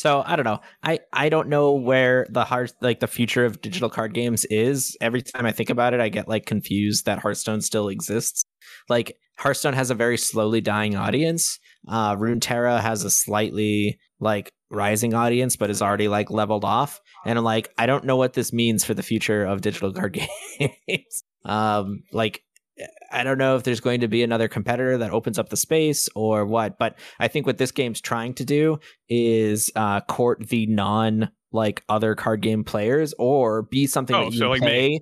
So I don't know. I I don't know where the heart like the future of digital card games is. Every time I think about it, I get like confused that Hearthstone still exists. Like Hearthstone has a very slowly dying audience. Uh Runeterra has a slightly like rising audience, but is already like leveled off. And I'm like, I don't know what this means for the future of digital card games. um, like I don't know if there's going to be another competitor that opens up the space or what, but I think what this game's trying to do is uh, court the non like other card game players or be something Oh, that you so like play me.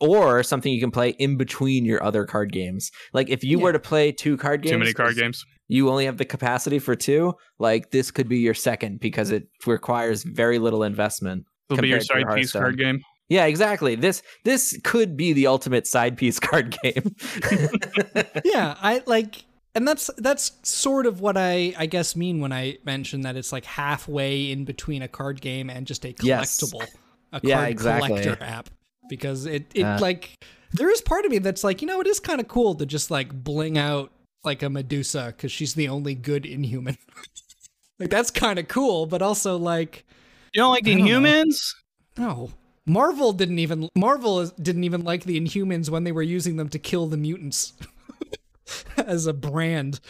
or something you can play in between your other card games. Like if you Yeah. were to play two card games, Too many card games. You only have the capacity for two. Like this could be your second because it requires very little investment. It'll be your compared to side piece card game. Yeah, exactly. This this could be the ultimate side piece card game. yeah, I like and that's that's sort of what I I guess mean when I mention that it's like halfway in between a card game and just a Yes. collectible, a Yeah, card exactly. collector app because it it Uh. like there is part of me that's like you know it is kind of cool to just like bling out like a Medusa because she's the only good Inhuman. like that's kind of cool, but also like You don't like the I don't know. Inhumans? no. Marvel didn't even Marvel didn't even like the Inhumans when they were using them to kill the mutants as a brand.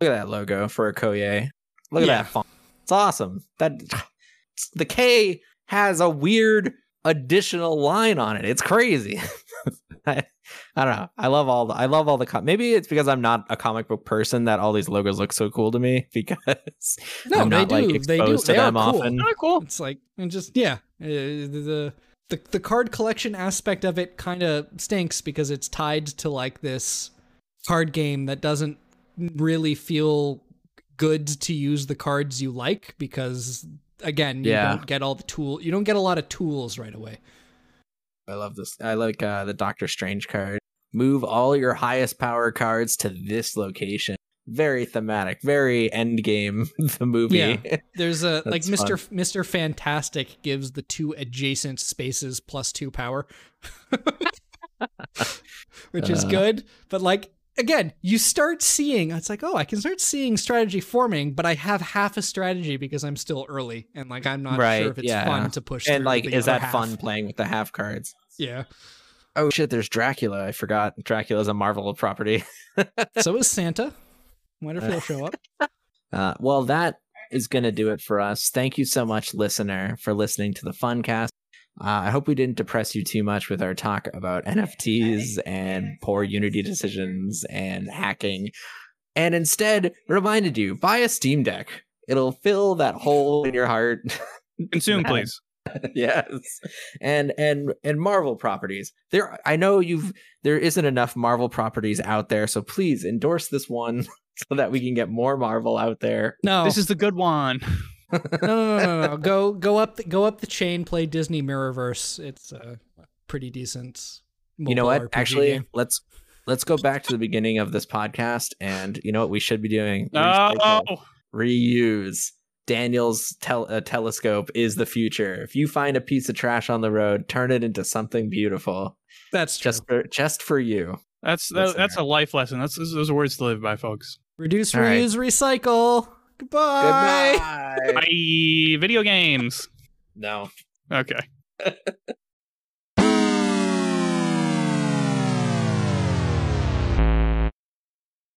Look at that logo for a Koye. Look at that font. It's awesome. That the K has a weird additional line on it. It's crazy. I, I don't know. I love all the I love all the com- maybe it's because I'm not a comic book person that all these logos look so cool to me because No, I'm they not do. like They do. exposed to They are cool. often. Oh, cool. It's like and just yeah, uh, the the the card collection aspect of it kind of stinks because it's tied to like this card game that doesn't really feel good to use the cards you like because again, you Yeah. don't get all the tool. You don't get a lot of tools right away. I love this. I like uh, the Doctor Strange card. Move all your highest power cards to this location. Very thematic, very end game. The movie. Yeah. There's a like Mr. F- Mr. Fantastic gives the two adjacent spaces plus 2 power. Which is Uh. good, but like again, you start seeing it's like, "Oh, I can start seeing strategy forming, but I have half a strategy because I'm still early and like I'm not Right, sure if it's yeah. fun to push and like, is that half. fun playing with the half cards? Yeah. Oh shit! There's Dracula. I forgot. Dracula's a Marvel property. So is Santa. Wonder if he'll show up. Uh, well, that is going to do it for us. Thank you so much, listener, for listening to the Funcast. Uh, I hope we didn't depress you too much with our talk about NFTs and poor Unity decisions and hacking, and instead reminded you buy a Steam Deck. It'll fill that hole in your heart. Consume, please. yes, and and and Marvel properties. There, I know you've mm. there isn't enough Marvel properties out there, so please endorse this one so that we can get more Marvel out there. No. This is the good one. no, no, no, no, no. Go go up the, go up the chain, play Disney Mirrorverse. It's a pretty decent you know what? RPG Actually, game. let's let's go back to the beginning of this podcast, and you know what we should be doing? Oh, reuse. Daniel's tel- uh, telescope is the future. If you find a piece of trash on the road, turn it into something beautiful, That's true. just for just for you. that's that, that's a life lesson. That's those are words to live by, folks. Reduce, All right. reuse, recycle. Goodbye. Goodbye. Bye. Video games. No. Okay.